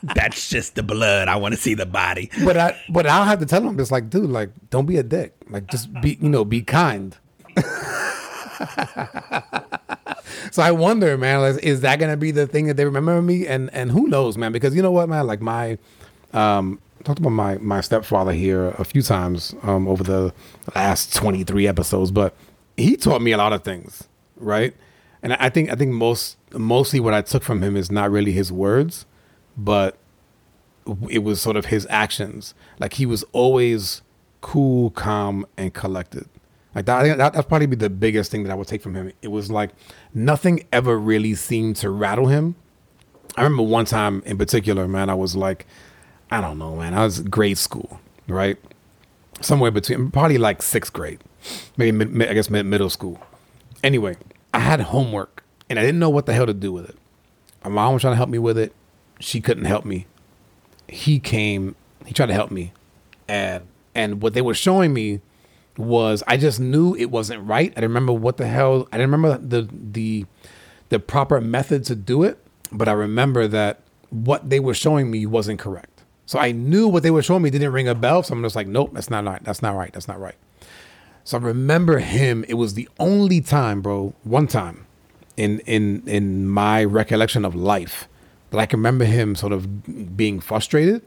<laughs> That's just the blood. I want to see the body. But I but I'll have to tell him it's like, dude, like don't be a dick. Like just be you know, be kind. <laughs> so I wonder, man, like, is that gonna be the thing that they remember me? And and who knows, man? Because you know what, man, like my um talked about my my stepfather here a few times um over the last 23 episodes, but he taught me a lot of things, right? and I think I think most mostly what I took from him is not really his words, but it was sort of his actions. Like he was always cool, calm, and collected. Like that, that that's probably be the biggest thing that I would take from him. It was like nothing ever really seemed to rattle him. I remember one time in particular, man, I was like, I don't know, man. I was grade school, right? Somewhere between probably like sixth grade, maybe mid, I guess mid, middle school. Anyway, I had homework and I didn't know what the hell to do with it. My mom was trying to help me with it. She couldn't help me. He came, he tried to help me. And and what they were showing me was I just knew it wasn't right. I didn't remember what the hell I didn't remember the the the proper method to do it, but I remember that what they were showing me wasn't correct. So I knew what they were showing me didn't ring a bell. So I'm just like, nope, that's not right. That's not right. That's not right. So I remember him. It was the only time, bro, one time in in in my recollection of life that I can remember him sort of being frustrated.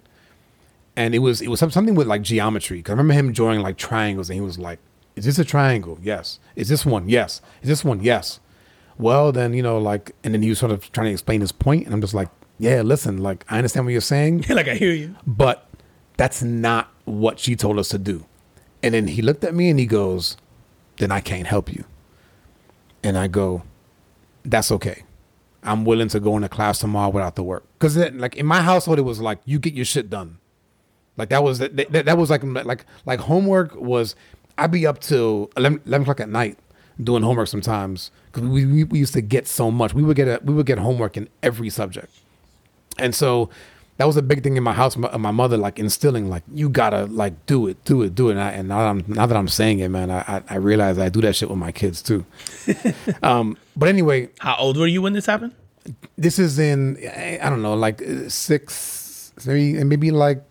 And it was it was something with like geometry. Cause I remember him drawing like triangles, and he was like, "Is this a triangle? Yes. Is this one? Yes. Is this one? Yes." Well, then you know, like, and then he was sort of trying to explain his point, and I'm just like, "Yeah, listen, like, I understand what you're saying, <laughs> like I hear you, but that's not what she told us to do." And then he looked at me and he goes, Then I can't help you. And I go, That's okay. I'm willing to go into class tomorrow without the work. Because like in my household, it was like you get your shit done. Like that was that, that, that was like like like homework was. I'd be up till 11, 11 o'clock at night doing homework sometimes because we, we, we used to get so much. We would get a, we would get homework in every subject, and so that was a big thing in my house. My, my, mother like instilling like you gotta like do it, do it, do it. And, I, and now, that I'm, now that I'm saying it, man, I, I, I realize I do that shit with my kids too. <laughs> um, but anyway, how old were you when this happened? This is in I don't know, like six, maybe maybe like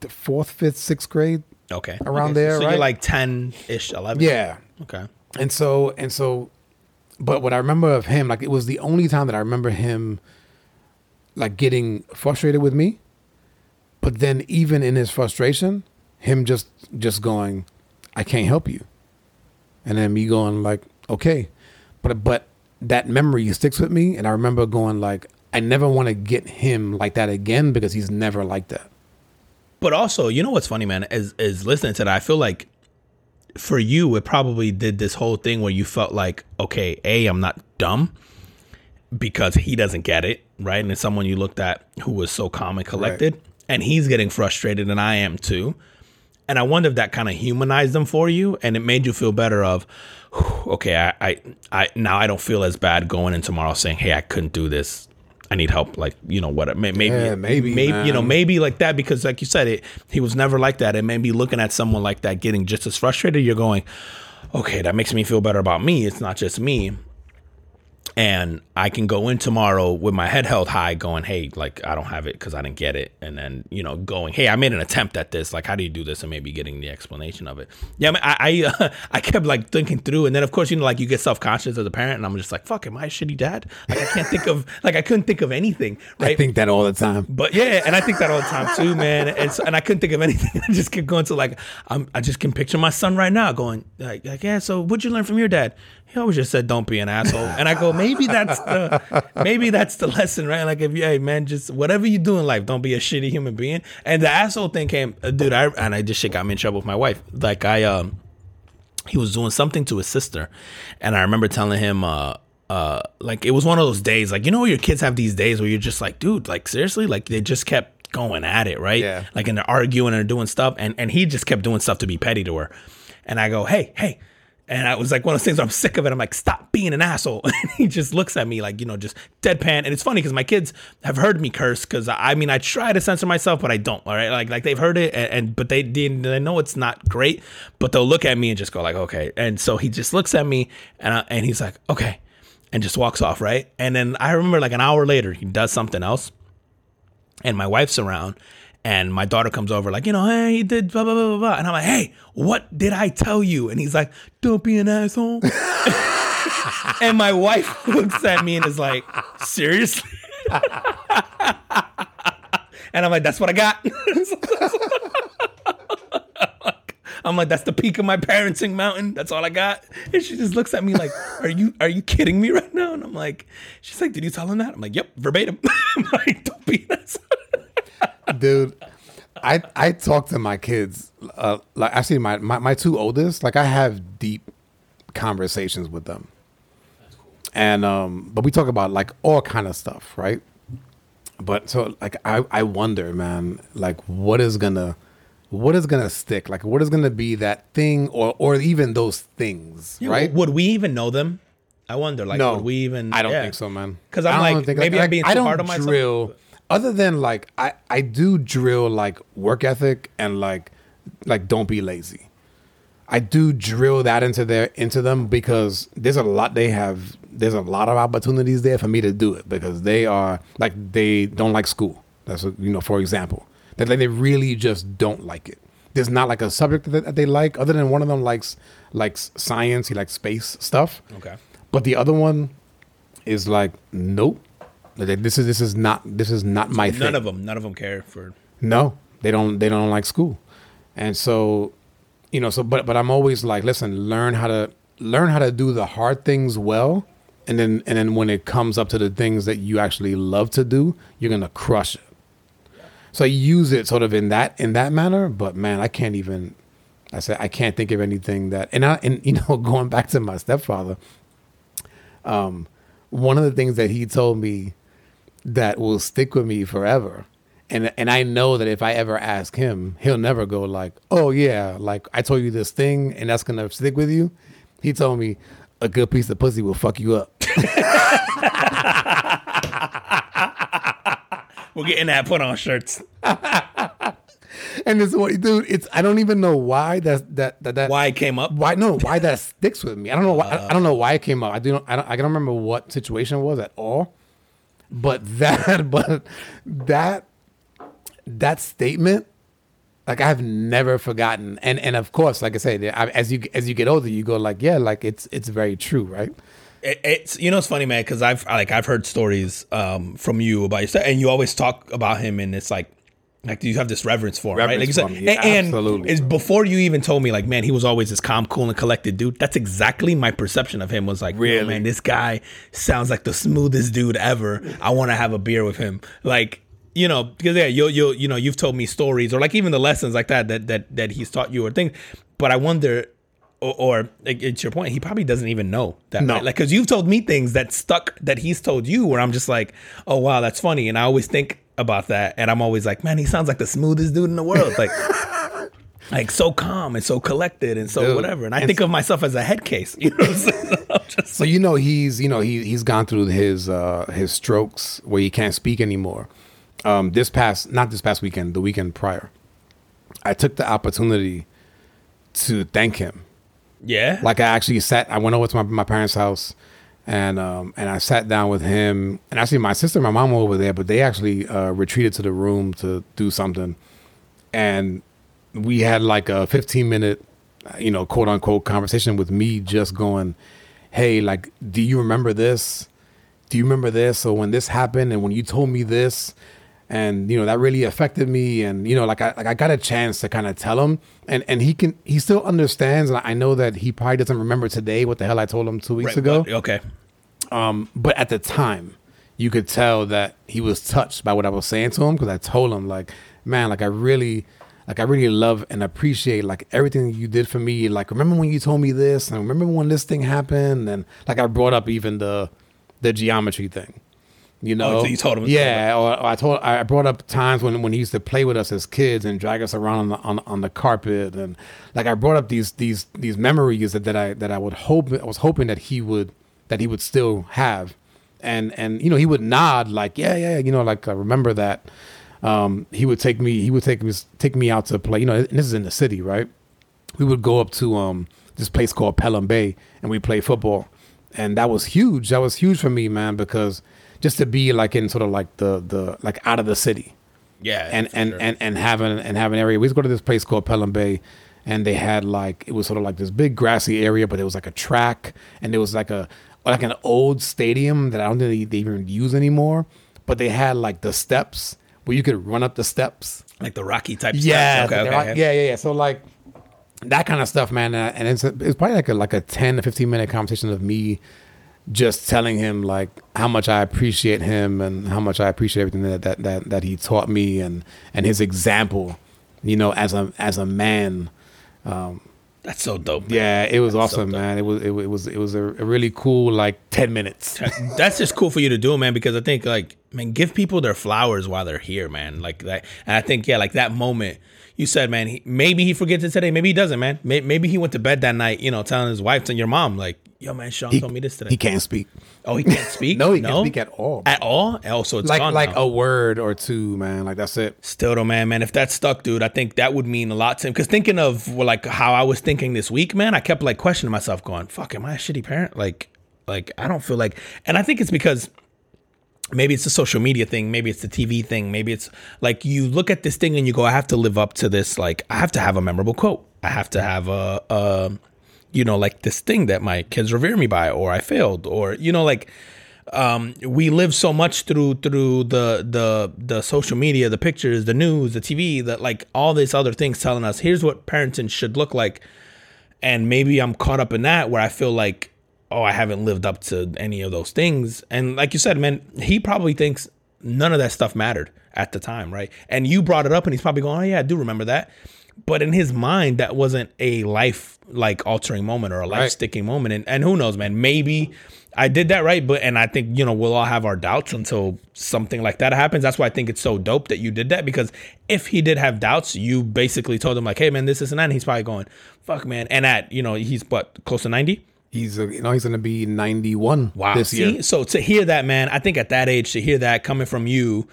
the fourth, fifth, sixth grade. Okay, around okay. there, so right? You're like ten ish, eleven. Yeah. Okay. And so and so, but what I remember of him, like it was the only time that I remember him like getting frustrated with me. But then even in his frustration him just just going i can't help you. And then me going like okay. But but that memory sticks with me. And i remember going like i never want to get him like that again because he's never like that. But also you know what's funny man is is listening to that i feel like for you it probably did this whole thing where you felt like okay a i'm not dumb because he doesn't get it, right? And it's someone you looked at who was so calm and collected, and he's getting frustrated, and I am too. And I wonder if that kind of humanized them for you, and it made you feel better. Of okay, I, I, I now I don't feel as bad going in tomorrow saying, hey, I couldn't do this. I need help. Like you know what? Maybe, Yeah, maybe, maybe you know, maybe like that because, like you said, it he was never like that. And maybe looking at someone like that getting just as frustrated, you're going, okay, that makes me feel better about me. It's not just me and I can go in tomorrow with my head held high, going, "Hey, like I don't have it because I didn't get it," and then you know, going, "Hey, I made an attempt at this. Like, how do you do this?" And maybe getting the explanation of it. Yeah, I mean, I I, uh, <laughs> I kept like thinking through, and then of course, you know, like you get self conscious as a parent, and I'm just like, "Fuck, am I a shitty dad?" Like I can't think of <laughs> like I couldn't think of anything, right? I think that all the time. But yeah, and I think that all the time too, <laughs> man. And so, and I couldn't think of anything. I just kept going to like I'm, I just can picture my son right now going like, like yeah. So what'd you learn from your dad? He always just said, "Don't be an asshole." And I go, maybe that's the maybe that's the lesson, right? Like if you, hey man, just whatever you do in life, don't be a shitty human being. And the asshole thing came, uh, dude. I and I just shit got me in trouble with my wife. Like I um he was doing something to his sister and i remember telling him uh uh like it was one of those days like you know your kids have these days where you're just like dude like seriously like they just kept going at it right Yeah. like and they're arguing and they're doing stuff and and he just kept doing stuff to be petty to her and i go hey hey and I was like one of those things I'm sick of it. I'm like, stop being an asshole. <laughs> And he just looks at me like, you know, just deadpan. And it's funny because my kids have heard me curse because I mean I try to censor myself, but I don't. All right, like like they've heard it, and, and but they didn't. They know it's not great, but they'll look at me and just go like, okay. And so he just looks at me and I, and he's like, okay, and just walks off. Right. And then I remember like an hour later, he does something else, and my wife's around and my daughter comes over like you know hey he did blah blah blah blah blah and i'm like hey what did i tell you and he's like don't be an asshole <laughs> and my wife <laughs> looks at me and is like seriously <laughs> and i'm like that's what i got I'm like, that's the peak of my parenting mountain. That's all I got. And she just looks at me like, are you are you kidding me right now? And I'm like, she's like, did you tell him that? I'm like, yep, verbatim. I'm like, don't be that. Dude i i talk to my kids uh like actually my, my my two oldest like i have deep conversations with them and um but we talk about like all kind of stuff right but so like i i wonder man like what is gonna what is gonna stick like what is gonna be that thing or or even those things right Would we even know them? I wonder. Like, no would we even? i don't yeah. think so man. Because I'm I like, think- maybe I'm being I don't hard on myself. drill other than like i i do drill like work ethic and like like don't be lazy i do drill that into their into them because there's a lot they have there's a lot of opportunities there for me to do it because they are like they don't like school that's what, you know for example that like, they really just don't like it there's not like a subject that, that they like other than one of them likes likes science he likes space stuff Okay. but the other one is like, nope. This is this is not this is not my thing. None of them. None of them care for. No, they don't. They don't like school, and so, you know. So, but but I'm always like, listen, learn how to learn how to do the hard things well, and then and then when it comes up to the things that you actually love to do, you're gonna crush it. So I use it sort of in that in that manner. But man, I can't even. I said I can't think of anything that and I and <laughs> you know going back to my stepfather. Um, one of the things that he told me that will stick with me forever. And and I know that if I ever ask him, he'll never go like, "Oh yeah, like I told you this thing and that's going to stick with you." He told me a good piece of pussy will fuck you up. <laughs> We're getting that put on shirts. <laughs> and it's what dude, it's I don't even know why that that that, that Why it came up? why no why that sticks with me. I don't know why I, I don't know why it came up. I do not I don't I don't remember what situation it was at all. But that <laughs> but that that statement like I've never forgotten. And and of course, like I said, as you as you get older, you go like, yeah, like it's it's very true, right? It, it's you know it's funny man because I've like I've heard stories um from you about yourself and you always talk about him and it's like like you have this reverence for him right like Reverence you said yeah, and, absolutely, it's bro. before you even told me like man he was always this calm cool and collected dude that's exactly my perception of him was like really man this guy sounds like the smoothest dude ever I want to have a beer with him like you know because yeah you you you know you've told me stories or like even the lessons like that that that that he's taught you or things but I wonder or, or like, it's your point. He probably doesn't even know that. No. right? like because you've told me things that stuck that he's told you, where I'm just like, oh wow, that's funny, and I always think about that, and I'm always like, man, he sounds like the smoothest dude in the world, like. <laughs> Like so calm and so collected and so Dude, whatever, and I and think of myself as a head case. <laughs> You know, just So you know he's you know he he's gone through his uh his strokes where he can't speak anymore. Um this past not this past weekend, the weekend prior. I took the opportunity to thank him. yeah, Like I actually sat I went over to my, my parents' house and um and I sat down with him. And actually my sister and my mom were over there, but they actually uh retreated to the room to do something. And we had like a 15 minute you know quote unquote conversation with me just going hey like do you remember this? Do you remember this? So when this happened and when you told me this and you know that really affected me. And you know like i like i got a chance to kind of tell him. And and he can he still understands and i know that he probably doesn't remember today what the hell i told him two weeks Right, ago. but- okay, um, but at the time you could tell that he was touched by what i was saying to him because i told him like man like i really like i really love and appreciate like everything you did for me. Like remember when you told me this? And remember when this thing happened? And like i brought up even the the geometry thing you know? Oh, you told him- yeah or, or i told i brought up times when when he used to play with us as kids and drag us around on the, on, on the carpet and like i brought up these these these memories that, that i that i would hope i was hoping that he would that he would still have. And and you know he would nod like yeah yeah you know like I remember that um he would take me he would take me take me out to play you know and this is in the city right? We would go up to um this place called Pelham Bay and we play football. And that was huge. That was huge for me man because just to be like in sort of like the the like out of the city yeah, and and, sure. and and have an and have an area. We used to go to this place called Pelham Bay, and they had like it was sort of like this big grassy area, but there was like a track, and there was like a like an old stadium that I don't think they, they even use anymore. But they had like the steps where you could run up the steps. like the Rocky type. Yeah, stuff. okay, okay, like- yeah, yeah, yeah. So like that kind of stuff, man. uh, And it's it's probably like a like a ten to fifteen minute conversation of me just telling him like how much I appreciate him and how much I appreciate everything that that that, that he taught me and and his example, you know, as a as a man. Um, that's so dope. man. Yeah, it was so awesome, dope. man. It was it, was- it was it was a, a really cool like ten minutes. That's just cool for you to do, man, because I think like, man, give people their flowers while they're here, man. Like that, and I think yeah, like that moment you said, man. He, maybe he forgets it today, maybe he doesn't, man. May, maybe he went to bed that night, you know, telling his wife and your mom, like, yo, man, Sean told me this today. He can't speak. oh, he can't speak. <laughs> No, he can't speak at all. At all? Oh, so it's like gone like now. a word or two, man. Like that's it. Still though, man, man, if that's stuck, dude, I think that would mean a lot to him. Because thinking of well, like how I was thinking this week, man, I kept like questioning myself, going, "Fuck, am I a shitty parent?" Like, like I don't feel like, and I think it's because maybe it's the social media thing, maybe it's the TV thing, maybe it's like you look at this thing and you go, "I have to live up to this." Like, I have to have a memorable quote. I have to have a, a you know, like this thing that my kids revere me by, or I failed, or you know, like um, we live so much through through the the the social media, the pictures, the news, the TV, that like all these other things telling us here's what parenting should look like, and maybe I'm caught up in that where I feel like oh I haven't lived up to any of those things, and like you said, man, he probably thinks none of that stuff mattered at the time, right? And you brought it up, and he's probably going, oh yeah, I do remember that. But in his mind, that wasn't a life like altering moment or a life Right. sticking moment. And, and who knows, man? Maybe I did that right, but and I think you know we'll all have our doubts until something like that happens. That's why I think it's so dope that you did that because if he did have doubts, you basically told him like, "Hey, man, this is and that." And he's probably going, "Fuck, man." And at you know he's what close to ninety. He's uh, you know he's gonna be ninety one Wow. this See, year. so to hear that, man, I think at that age to hear that coming from you,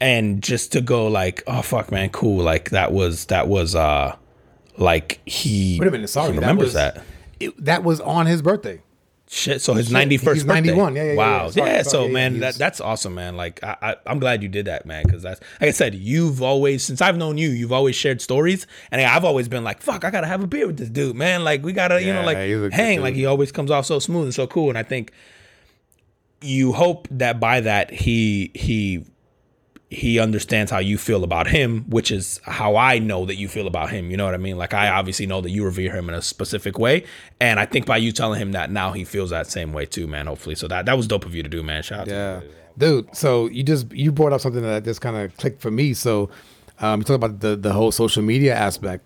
and just to go like, "Oh fuck, man, cool." Like that was that was uh like he. Wait a minute, sorry, he remembers that. that. It, that was on his birthday. Shit, so his ninety first he's 91. Yeah, yeah, yeah, wow. yeah. Sorry, yeah. sorry, So yeah, man, that that's awesome, man. Like I, I I'm glad you did that, man. Because that's like I said, you've always since I've known you, you've always shared stories, and I've always been like, fuck, I gotta have a beer with this dude, man. Like we gotta, you know, like he's a good hang. Like he always comes off so smooth and so cool, and I think you hope that by that he he he understands how you feel about him, which is how I know that you feel about him. You know what I mean? Like I obviously know that you revere him in a specific way, and I think by you telling him that now he feels that same way too, man. Hopefully, so that that was dope of you to do, man. Shout out. Yeah, To you. dude. So you just you brought up something that just kind of clicked for me. So um, you talk about the the whole social media aspect.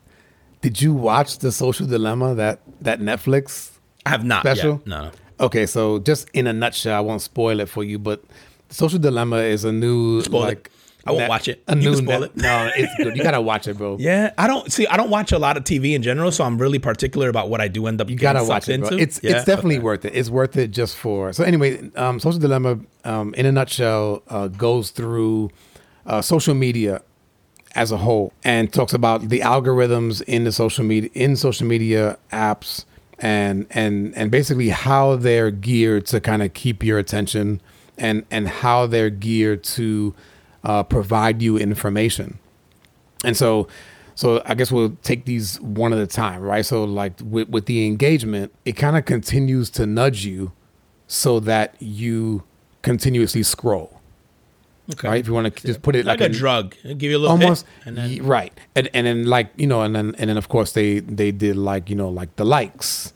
Did you watch the Social Dilemma that that Netflix I have not special? Yet. No, no. Okay, so just in a nutshell, I won't spoil it for you, but Social Dilemma is a new Spoil it. like I won't watch it. A You new spoil net- it. No, it's good. You gotta watch it, bro. <laughs> Yeah, I don't see. I don't watch a lot of TV in general, so I'm really particular about what I do end up. You gotta watch it, into. bro. It's Yeah? it's definitely Okay. worth it. It's worth it just for. So anyway, um, Social Dilemma, um, in a nutshell, uh, goes through uh, social media as a whole and talks about the algorithms in the social media in social media apps and and and basically how they're geared to kind of keep your attention and and how they're geared to uh, provide you information. And so, so I guess we'll take these one at a time, right? So, like with, with the engagement, it kind of continues to nudge you so that you continuously scroll, Okay. right? If you want to just put it like, like, a an- drug, It'll give you a little almost hit, and then right, and and then like you know, and then and then of course they they did like you know like the likes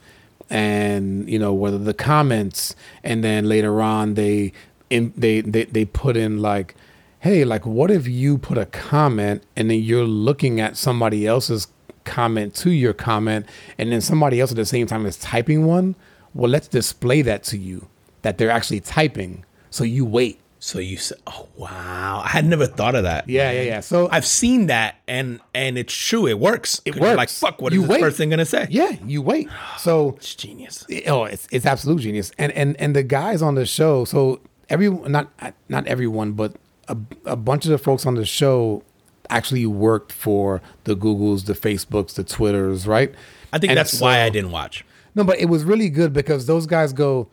and you know whether the comments, and then later on they in they they they put in like hey like what if you put a comment and then you're looking at somebody else's comment to your comment and then somebody else at the same time is typing one well let's display that to you that they're actually typing so you wait so you said, "Oh wow, I had never thought of that." yeah yeah yeah so I've seen that, and and it's true. It works. It you're Like works. fuck, what is You this wait. person gonna say? Yeah, you wait. So It's genius. oh, it's it's absolute genius. And and and the guys on the show. So every not not everyone, but a, a bunch of the folks on the show actually worked for the Googles, the Facebooks, the Twitters, right? I think And that's why I didn't watch. No, but it was really good because those guys go,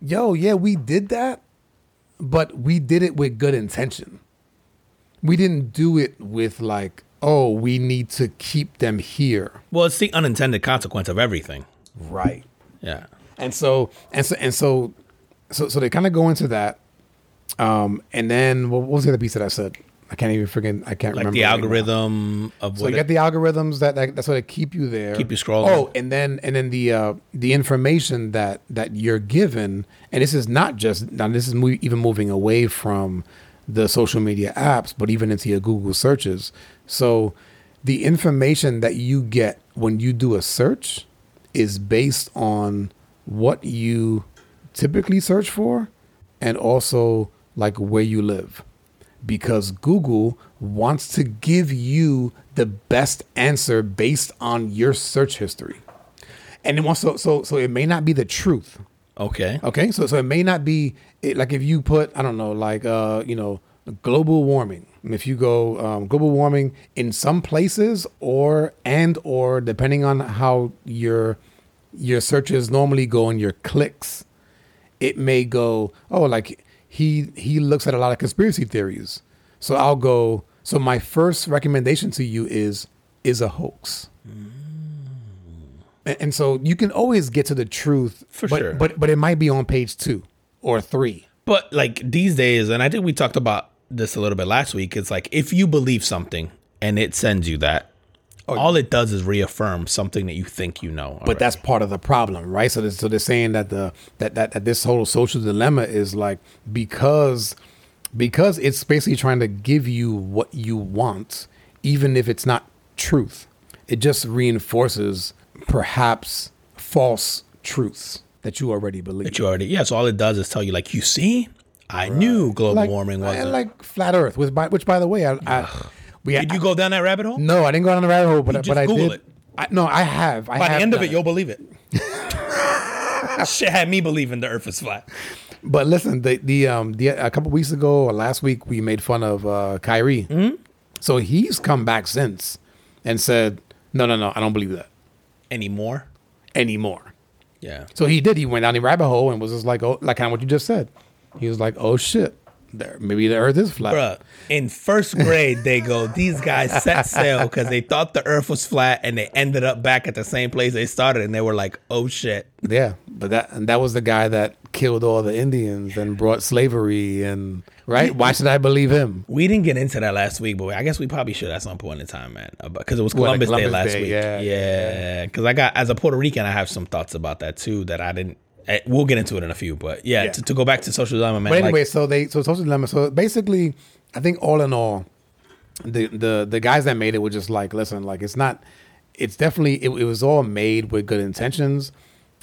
"Yo, yeah, we did that, but we did it with good intention. We didn't do it with like, oh, we need to keep them here." Well, it's the unintended consequence of everything. Right. Yeah. and so and so and so so so they kind of go into that um and then what was the other piece that i said? I can't even forget i can't Like remember the algorithm of so what you it- got the algorithms that, that that's what they keep you there. Keep you scrolling. oh and then and then the uh the information that that you're given and this is not just now this is mo- even moving away from the social media apps but even into your google searches. So the information that you get when you do a search is based on what you typically search for and also like where you live because Google wants to give you the best answer based on your search history. And it wants so so so it may not be the truth. okay. Okay? So so it may not be it, like if you put I don't know like uh you know global warming. If you go um, global warming in some places or and or depending on how your your searches normally go and your clicks, it may go oh like he he looks at a lot of conspiracy theories. So I'll go so my first recommendation to you is is a hoax. Mm. And, and so you can always get to the truth For but, sure. But but it might be on page 2 or 3. But like these days, and I think we talked about this a little bit last week. It's like if you believe something and it sends you that, Oh, all it does is reaffirm something that you think you know. But that's part of the problem, right? So, they're, so they're saying that the that, that that this whole social dilemma is like because because it's basically trying to give you what you want, even if it's not truth. It just reinforces perhaps false truths that you already believe. that you already yeah. So all it does is tell you like you see, I knew global like, warming wasn't. like flat Earth, which by which by the way, I, I we Did you go down that rabbit hole? no, I didn't go down the rabbit hole, but just but I Google did. it. I, no, I have. I By the have end of done it, you'll believe it. Shit had me believing the Earth is flat. But listen, the the um the a couple weeks ago or last week we made fun of uh Kyrie. Mm-hmm. So he's come back since and said, "No, no, no, I don't believe that Anymore? anymore." Yeah. So he did. He went down the rabbit hole and was just like, "Oh, like kind of what you just said." He was like, "Oh shit, there maybe the Earth is flat." Bruh, in first grade, they go, these guys set sail because they thought the earth was flat and they ended up back at the same place they started and they were like, oh shit. Yeah, but that and that was the guy that killed all the Indians and brought slavery and right. Why should I believe him? We didn't get into that last week, but I guess we probably should at some point in time, man. Because it was What, Columbus, Day last Day, week. yeah, Yeah. Because I got, as a Puerto Rican, I have some thoughts about that too that I didn't. Eh, We'll get into it in a few, but yeah, Yeah. To, to go back to social dilemma, man. But anyway, like, so they so social dilemma. So basically, I think all in all, the the the guys that made it were just like, listen, like it's not it's definitely it, it was all made with good intentions,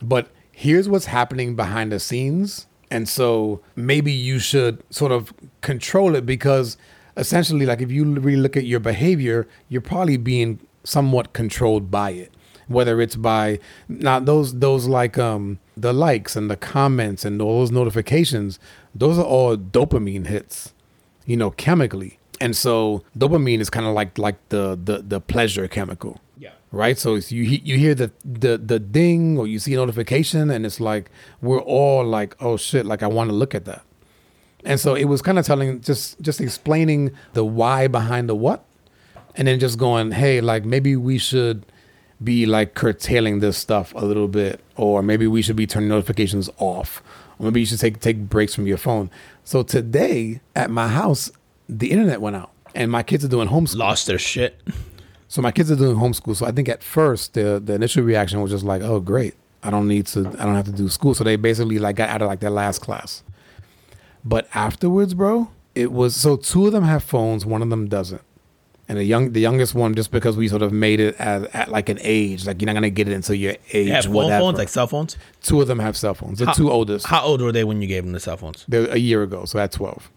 but here's what's happening behind the scenes, and so maybe you should sort of control it because essentially, like if you really look at your behavior, you're probably being somewhat controlled by it whether it's by now those those like um the likes and the comments and all those notifications those are all dopamine hits you know chemically. And so dopamine is kind of like like the the the pleasure chemical. Yeah. right? So it's, you you hear the the the ding or you see a notification and it's like we're all like oh shit like i want to look at that. And so it was kind of telling just just explaining the why behind the what and then just going hey like maybe we should be like curtailing this stuff a little bit or maybe we should be turning notifications off or maybe you should take take breaks from your phone so today at my house the internet went out and my kids are doing homeschool Lost their shit. so my kids are doing homeschool. So I think at first the the initial reaction was just like, "Oh, great! I don't need to. I don't have to do school." So they basically like got out of like their last class. But afterwards, bro, it was so two of them have phones, one of them doesn't, and the young the youngest one just because we sort of made it at, at like an age, like you're not gonna get it until your age, They have phone whatever. phones, like cell phones. two of them have cell phones. The How- two oldest, How old were they when you gave them the cell phones? they're a year ago, so at twelve.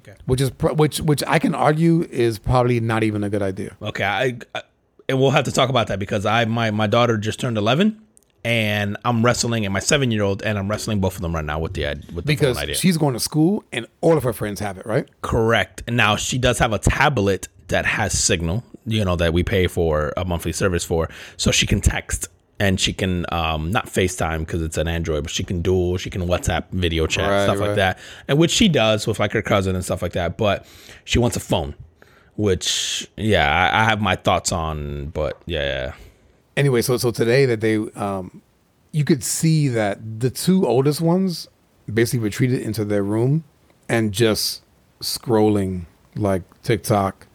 Okay. Which is which which I can argue is probably not even a good idea. Okay, I, I and we'll have to talk about that because I my my daughter just turned eleven, and I'm wrestling, and my seven year old, and I'm wrestling both of them right now with the with the Because phone idea. she's going to school and all of her friends have it, right? Correct. And now she does have a tablet that has signal, you know, that we pay for a monthly service for, so she can text and she can um not FaceTime because it's an Android, but she can dual, she can WhatsApp video chat, Right, stuff right. like that. And which she does with like her cousin and stuff like that. But she wants a phone. Which yeah, I, I have my thoughts on, but yeah. anyway, so so today that they um you could see that the two oldest ones basically retreated into their room and just scrolling like TikTok,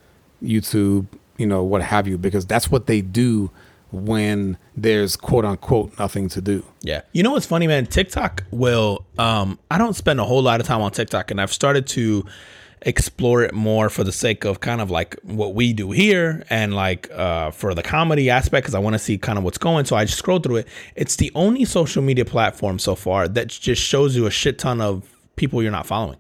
YouTube, you know, what have you, because that's what they do when there's quote unquote nothing to do. Yeah. You know what's funny, man? TikTok will um I don't spend a whole lot of time on TikTok and I've started to explore it more for the sake of kind of like what we do here and like uh for the comedy aspect cuz I want to see kind of what's going. So I just scroll through it. It's the only social media platform so far that just shows you a shit ton of people you're not following.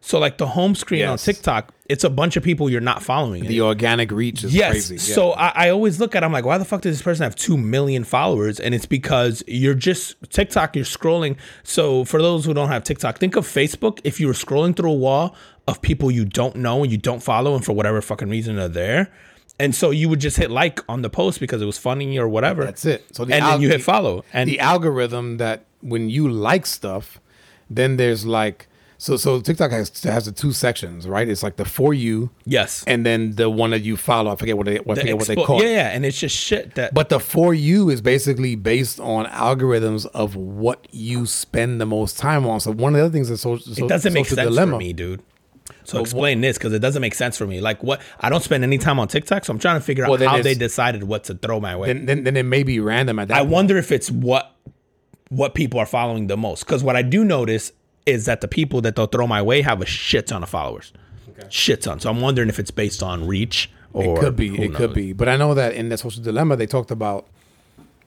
So like the home screen on TikTok, it's a bunch of people you're not following. The organic reach is Yes. crazy. Yeah. So I, I always look at it, I'm like, why the fuck does this person have 2 million followers? And it's because you're just TikTok, you're scrolling. So for those who don't have TikTok, think of Facebook. If you were scrolling through a wall of people you don't know and you don't follow, and for whatever fucking reason are there. And so you would just hit like on the post because it was funny or whatever. That's it. So the and al- then you hit follow. And the algorithm that when you like stuff, then there's like so so TikTok has has the two sections, right? It's like the for you yes. and then the one that you follow. I forget what they, I The forget what they call yeah, it. yeah. And it's just shit that But the for you is basically based on algorithms of what you spend the most time on. So one of the other things that social, it doesn't make sense dilemma. for me, dude. So explain this because it doesn't make sense for me. Like what I don't spend any time on TikTok, so I'm trying to figure Well, out how they decided what to throw my way. Then, then then it may be random at that. I point. wonder if it's what what people are following the most. Because what I do notice is that the people that they'll throw my way have a shit ton of followers, shit ton. So I'm wondering if it's based on reach or It could be. who It could be. But I know that in the social dilemma, they talked about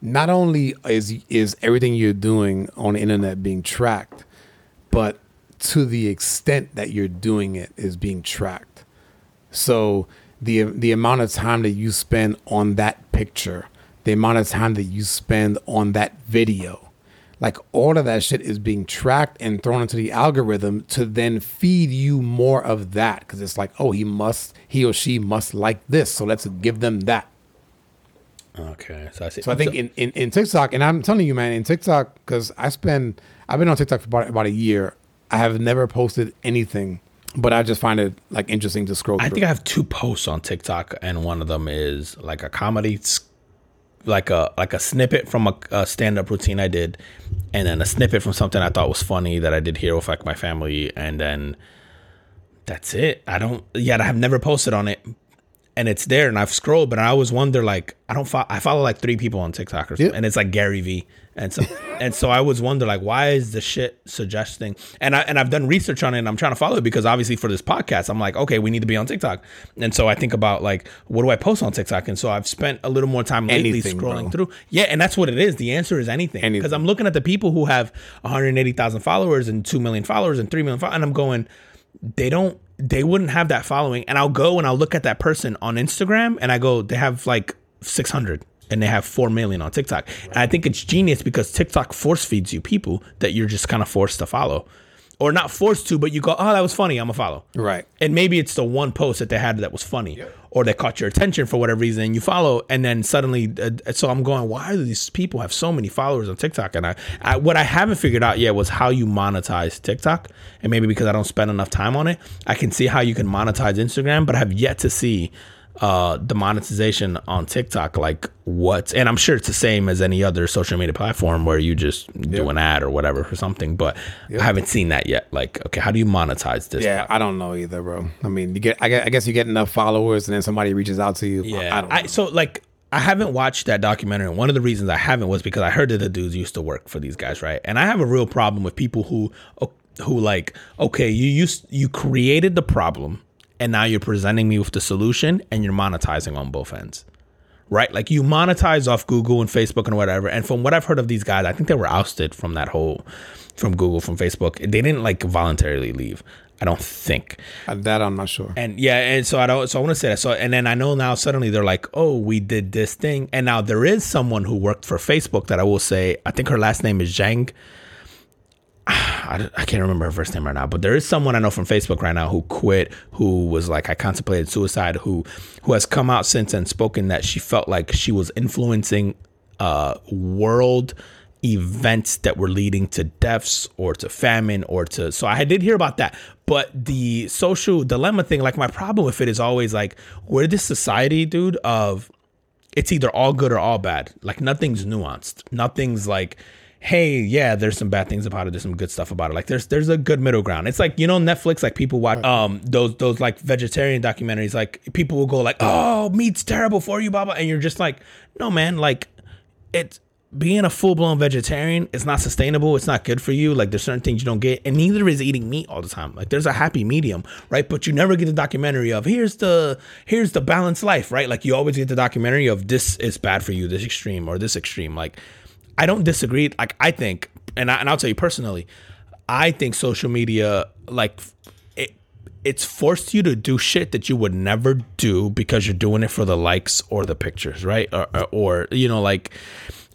not only is is everything you're doing on the internet being tracked, but to the extent that you're doing it is being tracked. So the the amount of time that you spend on that picture, the amount of time that you spend on that video, like all of that shit is being tracked and thrown into the algorithm to then feed you more of that because it's like, oh, he must, he or she must like this, so let's give them that. Okay, so I see. So I think in, in, in TikTok, and I'm telling you, man, in TikTok, because I spend, I've been on TikTok for about, about a year. I have never posted anything, but I just find it like interesting to scroll. I through. think I have two posts on TikTok, and one of them is like a comedy, like a like a snippet from a, a stand up routine I did, and then a snippet from something I thought was funny that I did here with like my family, and then that's it. I don't yet. I have never posted on it, and it's there and I've scrolled, but I always wonder like I don't follow I follow like three people on TikTok or something, Yep. and it's like Gary V. And so <laughs> and so I always wonder like why is the shit suggesting and I and I've done research on it and I'm trying to follow it because obviously for this podcast I'm like okay we need to be on TikTok and so I think about like what do I post on TikTok and so I've spent a little more time lately Anything, scrolling bro. through yeah and that's what it is the answer is anything Anything. because I'm looking at the people who have 180,000 followers and 2 million followers and 3 million followers and I'm going they don't they wouldn't have that following. And i'll go and i'll look at that person on instagram and i go they have like 600 and they have 4 million on tiktok. And i think it's genius because tiktok force feeds you people that you're just kind of forced to follow. Or not forced to but you go oh that was funny i'm gonna follow. Right. and maybe it's the one post that they had that was funny or that caught your attention for whatever reason you follow and then suddenly uh, so i'm going why do these people have so many followers on tiktok? And I, I what i haven't figured out yet was how you monetize tiktok and maybe because i don't spend enough time on it i can see how you can monetize instagram but i have yet to see uh the monetization on tiktok like what and i'm sure it's the same as any other social media platform where you just do an ad or whatever for something but i haven't seen that yet like okay how do you monetize this Yeah, I don't know either, bro. I mean, you get, I guess, I guess you get enough followers, and then somebody reaches out to you. Yeah, I don't. I, know. so like I haven't watched that documentary. And one of the reasons I haven't was because I heard that the dudes used to work for these guys, right? And I have a real problem with people who who like, okay, you used you created the problem, and now you're presenting me with the solution, and you're monetizing on both ends. Right, like you monetize off Google and Facebook and whatever. And from what I've heard of these guys, I think they were ousted from that whole, from Google, from Facebook. They didn't like voluntarily leave. I don't think. Uh, that I'm not sure. And yeah, and so I don't. So I want to say that. So and then I know now suddenly they're like, oh, we did this thing, and now there is someone who worked for Facebook that I will say. I think her last name is Zhang. I, I can't remember her first name right now, but there is someone I know from Facebook right now who quit, who was like, I contemplated suicide, who who has come out since and spoken that she felt like she was influencing uh, world events that were leading to deaths or to famine or to so I did hear about that. But the social dilemma thing like my problem with it is always like we're this society dude of it's either all good or all bad. Like nothing's nuanced. Nothing's like hey yeah there's some bad things about it there's some good stuff about it like there's there's a good middle ground it's like you know netflix like people watch um those those like vegetarian documentaries like people will go like oh meat's terrible for you blah blah and you're just like no man like it's being a full blown vegetarian, it's not sustainable. It's not good for you. Like there's certain things you don't get, and neither is eating meat all the time. Like there's a happy medium, right? But you never get a documentary of here's the here's the balanced life, right? Like you always get the documentary of this is bad for you, this extreme or this extreme. Like I don't disagree. Like I think, and I, and I'll tell you personally, I think social media like it it's forced you to do shit that you would never do because you're doing it for the likes or the pictures, right? Or, or, or you know, like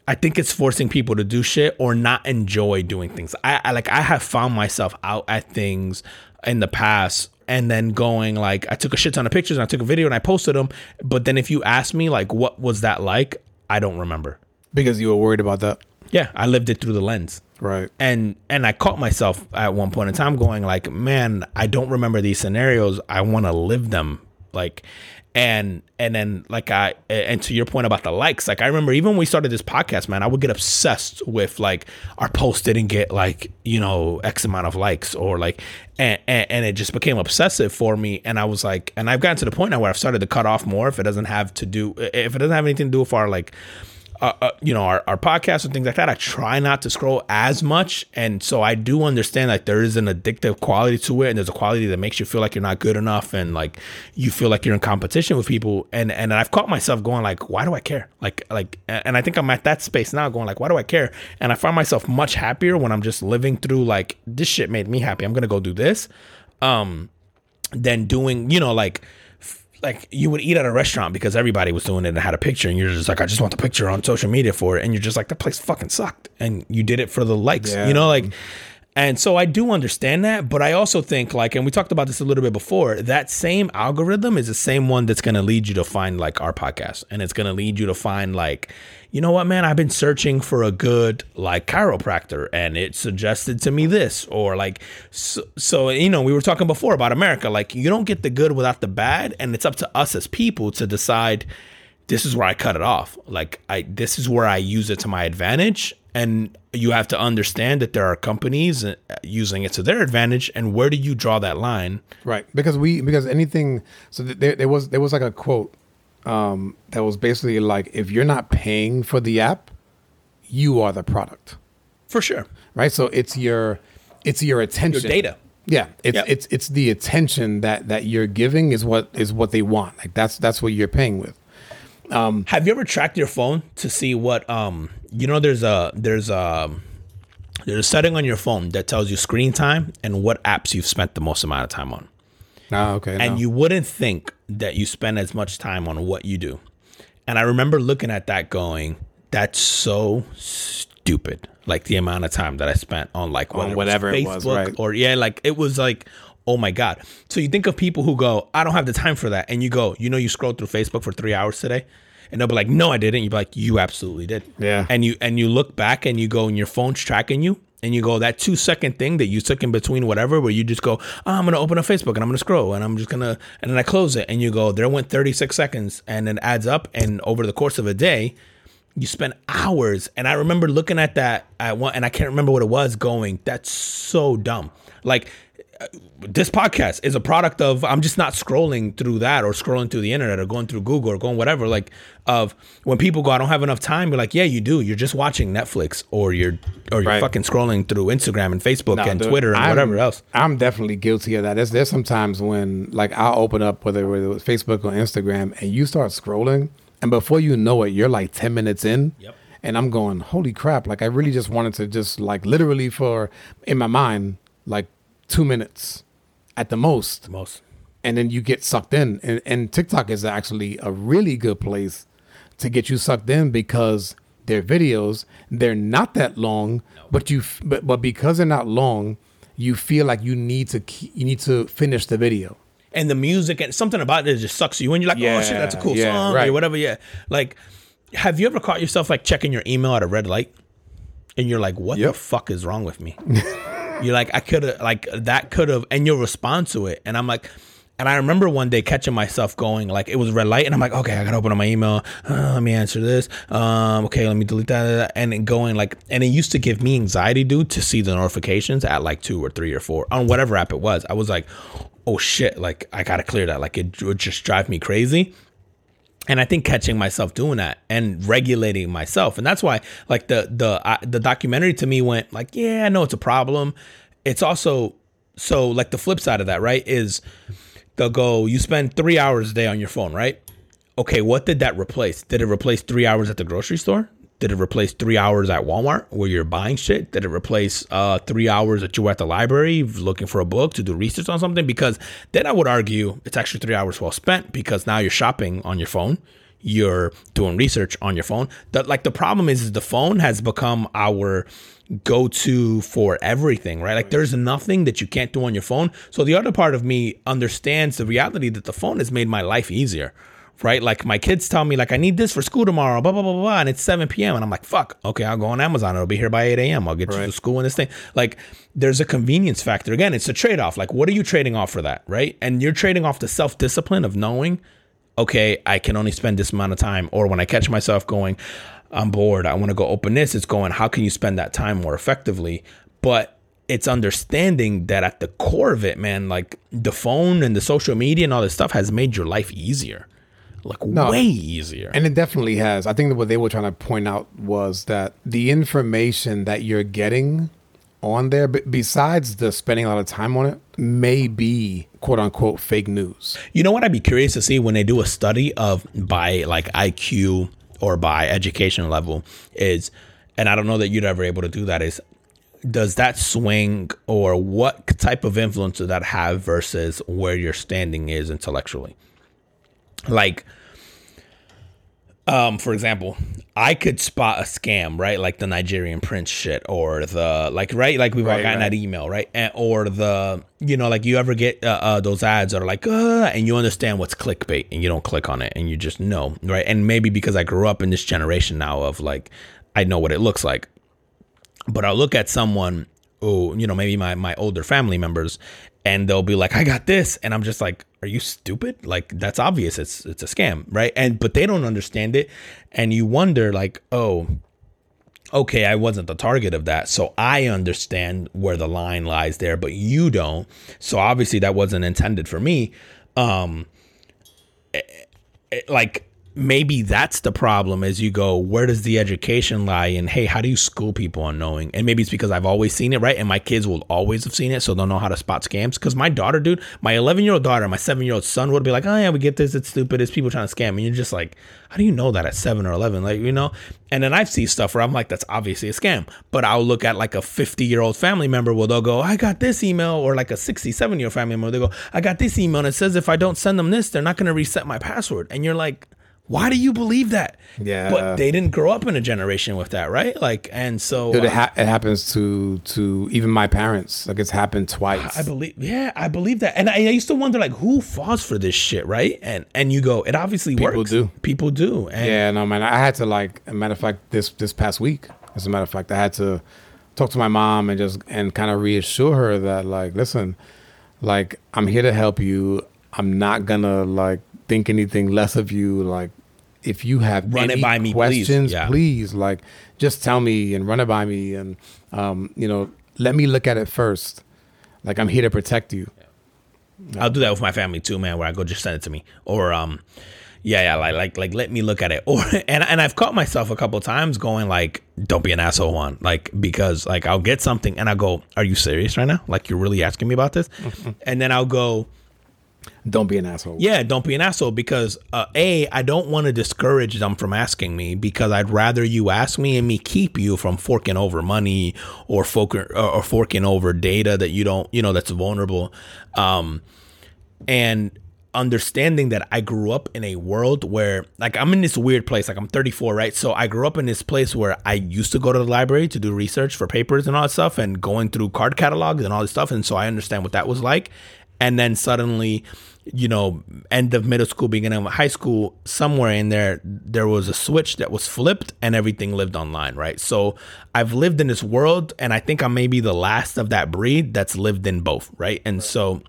I think it's forcing people to do shit or not enjoy doing things. I, I like I have found myself out at things in the past and then going like I took a shit ton of pictures and I took a video and I posted them, but then if you ask me like what was that like, I don't remember. Because you were worried about that. Yeah, I lived it through the lens Right. and and I caught myself at one point in time going like, man, I don't remember these scenarios. I want to live them, like, and and then like I and to your point about the likes, like I remember even when we started this podcast, man, I would get obsessed with like our post didn't get like you know x amount of likes or like, and and, and it just became obsessive for me, and I was like, and I've gotten to the point now where I've started to cut off more if it doesn't have to do if it doesn't have anything to do with our like uh, uh, you know our, our podcasts and things like that i try not to scroll as much. And so i do understand like there is an addictive quality to it and there's a quality that makes you feel like you're not good enough and like you feel like you're in competition with people. And and i've caught myself going like why do i care? Like like and i think i'm at that space now going like why do i care? And i find myself much happier when i'm just living through like this shit made me happy. I'm gonna go do this um than doing you know like like you would eat at a restaurant because everybody was doing it and had a picture and you're just like I just want the picture on social media for it and you're just like that place fucking sucked and you did it for the likes Yeah. you know like and so I do understand that but I also think like and we talked about this a little bit before that same algorithm is the same one that's going to lead you to find like our podcast and it's going to lead you to find like you know what man? I've been searching for a good like chiropractor and it suggested to me this or like so, so you know we were talking before about America. Like you don't get the good without the bad and it's up to us as people to decide this is where I cut it off. Like I this is where I use it to my advantage and you have to understand that there are companies uh, using it to their advantage and where do you draw that line? Right, because we because anything. So there, there was there was like a quote um, that was basically like, if you're not paying for the app, you are the product, for sure right? So it's your it's your your attention, data Yeah, it's Yep. it's it's the attention that that you're giving is what is what they want. Like that's that's what you're paying with. Um, Have you ever tracked your phone to see what um you know there's a there's a there's a setting on your phone that tells you screen time and what apps you've spent the most amount of time on. Ah, okay. And no. you wouldn't think that you spend as much time on what you do. And I remember looking at that going, that's so stupid. Like the amount of time that I spent on like On whatever it it was was, right. or yeah, like it was like oh my god. So you think of people who go, I don't have the time for that, and you go, you know, you scroll through Facebook for three hours today, and they'll be like, no, I didn't. You'd be like, you absolutely did. Yeah. And you and you look back and you go, and your phone's tracking you. And you go that two second thing that you took in between whatever, where you just go, oh, I'm gonna open up Facebook and I'm gonna scroll and I'm just gonna, and then I close it and you go, there went 36 seconds and it adds up. And over the course of a day, you spend hours. And I remember looking at that at one, and I can't remember what it was. Going, that's so dumb. Like this podcast is a product of I'm just not scrolling through that or scrolling through the internet or going through Google or going whatever. Like of when people go, I don't have enough time. You're like, yeah, you do. You're just watching Netflix or you're or you're Right. fucking scrolling through Instagram and Facebook No, and dude, Twitter and I'm- whatever else. I'm definitely guilty of that. There's there's sometimes when like I'll open up whether whether it was Facebook or Instagram and you start scrolling and before you know it, you're like ten minutes in. Yep. And I'm going, holy crap! Like I really just wanted to just like literally for in my mind like two minutes at the most, Most. and then you get sucked in. And, and TikTok is actually a really good place to get you sucked in because their videos they're not that long, no. but you but but because they're not long, you feel like you need to you need to finish the video. and the music and something about it just sucks you in. You're like, oh shit, that's a cool Yeah, song right. or whatever. Yeah. Like, have you ever caught yourself like checking your email at a red light, and you're like, what the fuck is wrong with me? <laughs> you're like, I could have like that could have, and you'll respond to it, and I'm like. And I remember one day catching myself going like it was red light, and I'm like, okay, I gotta open up my email. Uh, let me answer this. Um, okay, let me delete that, and then going like, and it used to give me anxiety, dude, to see the notifications at like two or three or four on whatever app it was. I was like, oh shit, like I gotta clear that. Like it would just drive me crazy. And I think catching myself doing that and regulating myself, and that's why like the the the documentary to me went like, yeah, I know it's a problem. It's also so like the flip side of that, right? Is they'll go, you spend three hours a day on your phone, right? Okay, what did that replace? Did it replace three hours at the grocery store? Did it replace three hours at Walmart where you're buying shit? Did it replace uh, three hours that you were at the library looking for a book to do research on something? Because then I would argue it's actually three hours well spent because now you're shopping on your phone, you're doing research on your phone. That like the problem is, is the phone has become our go to for everything, right? Like there's nothing that you can't do on your phone. So the other part of me understands the reality that the phone has made my life easier. Right, like my kids tell me, like I need this for school tomorrow, blah blah blah blah, and it's seven p.m. and I'm like, fuck, okay, I'll go on Amazon. It'll be here by eight a.m. I'll get you to Right. school and this thing. Like, there's a convenience factor. Again, it's a trade off. Like, what are you trading off for that, right? And you're trading off the self discipline of knowing, okay, I can only spend this amount of time. Or when I catch myself going, I'm bored, I want to go open this, it's going, how can you spend that time more effectively? But it's understanding that at the core of it, man, like the phone and the social media and all this stuff has made your life easier. Like way easier. And it definitely has. I think that what they were trying to point out was that the information that you're getting on there, b- besides the spending a lot of time on it, may be quote unquote fake news. You know what? I'd be curious to see when they do a study of by like IQ or by education level is, and I don't know that you'd ever able to do that. Is does that swing or what type of influence does that have versus where your standing is intellectually? Like, um, for example, I could spot a scam, right? Like the Nigerian prince shit, or the like, right? Like we've all gotten right. that email, right? And, or the, you know, like you ever get uh, uh, those ads that are like, uh, and you understand what's clickbait, and you don't click on it, and you just know, right? And maybe because I grew up in this generation now of like, I know what it looks like, but I'll look at someone who, you know, maybe my my older family members, and they'll be like, "I got this," and I'm just like, "Are you stupid? Like that's obvious. It's it's a scam, right?" And but they don't understand it, and you wonder like, oh. okay, I wasn't the target of that. So I understand where the line lies there, but you don't. So obviously that wasn't intended for me. Um, eh, eh, like maybe that's the problem as you go where does the education lie? And hey how do you school people on knowing? And maybe it's because i've always seen it right? And my kids will always have seen it so they'll know how to spot scams. Because my daughter dude my 11 year old daughter my 7 year old son would be like oh yeah we get this. It's stupid. It's people trying to scam. And you're just like how do you know that at 7 or 11 like you know? And then i've seen stuff where i'm like that's obviously a scam. But i'll look at like a 50 year old family member where they'll go i got this email or like a 67 year old family member they go i got this email and it says if i don't send them this they're not going to reset my password. And you're like why do you believe that? Yeah. But they didn't grow up in a generation with that, right? Like, and so Dude, it, ha- it happens to to even my parents. Like it's happened twice. I believe, yeah, I believe that. And I, I used to wonder, like, who falls for this shit, right? And and you go, it obviously People works. do. People do. And yeah, no man. I had to like, a matter of fact, this this past week, as a matter of fact, I had to talk to my mom and just and kind of reassure her that like, listen, like I'm here to help you. I'm not gonna like think anything less of you. Like if you have Run it any by me, please. questions, Yeah. please, like just tell me and run it by me and um, you know, let me look at it first. Like I'm here to protect you. I'll do that with my family too, man. Where I go, just send it to me, or um, yeah, yeah, like like like let me look at it, <laughs> or and and I've caught myself a couple times going like, don't be an asshole, one, like because like I'll get something and I go, are you serious right now? Like you're really asking me about this, <laughs> and then I'll go. Don't be an asshole. Yeah, don't be an asshole because uh, a I don't want to discourage them from asking me because I'd rather you ask me and me keep you from forking over money or forking or, or forking over data that you don't you know that's vulnerable, um, and understanding that I grew up in a world where like I'm in this weird place like I'm 34 right? So I grew up in this place where I used to go to the library to do research for papers and all that stuff and going through card catalogs and all this stuff. And so I understand what that was like. And then suddenly you know end of middle school beginning of high school somewhere in there there was a switch that was flipped and everything lived online right? So i've lived in this world and i think i'm maybe the last of that breed that's lived in both right? And so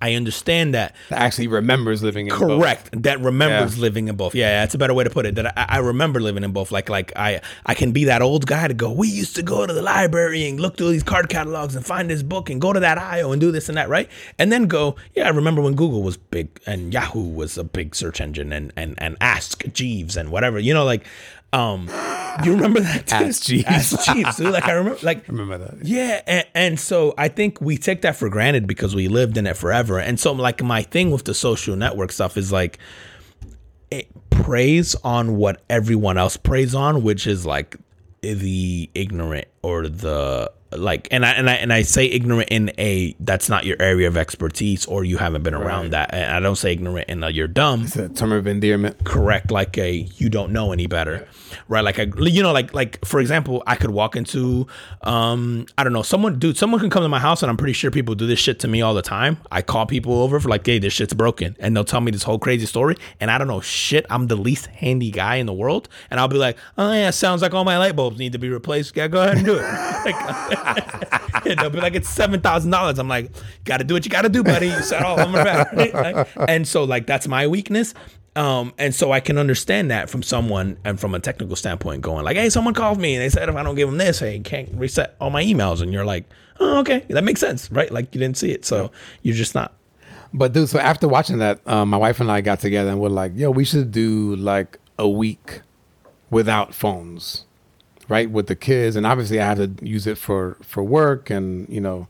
i understand that. That actually remembers living in both. correct. That remembers Yeah. living in both. Yeah that's a better way to put it. That I, I remember living in both. Like like i i can be that old guy to go we used to go to the library and look through these card catalogs and find this book and go to that aisle and do this and that right? And then go yeah i remember when google was big and yahoo was a big search engine and and and ask jeeves and whatever you know like um you remember that too? Ask Jeeves. ask jeeves dude. like i remember <laughs> like I Remember that? yeah, and, and so I think we take that for granted because we lived in it forever. And so, like, my thing with the social network stuff is like, it preys on what everyone else preys on, which is like the ignorant or the like and I and I and I say ignorant in a that's not your area of expertise or you haven't been around that. And I don't say ignorant in a you're dumb. It's a term of endearment. correct like a you don't know any better. Right like a you know like like for example i could walk into um i don't know someone dude someone can come to my house and i'm pretty sure people do this shit to me all the time. I call people over for like hey this shit's broken. And they'll tell me this whole crazy story. And i don't know shit. I'm the least handy guy in the world. And i'll be like oh yeah sounds like all my light bulbs need to be replaced. Yeah go ahead and do <laughs> it like, they'll be like it's seven thousand dollars. I'm like gotta do what you gotta do buddy. You said oh i'm back <laughs> and so like that's my weakness. Um, and so I can understand that from someone and from a technical standpoint, going like, "Hey, someone called me and they said if I don't give them this, hey, can't reset all my emails." And you're like, "Oh, okay, that makes sense, right?" Like you didn't see it, so you're just not. But dude, so after watching that, um, my wife and I got together and we're like, yo, we should do like a week without phones, right? With the kids, and obviously I have to use it for for work and you know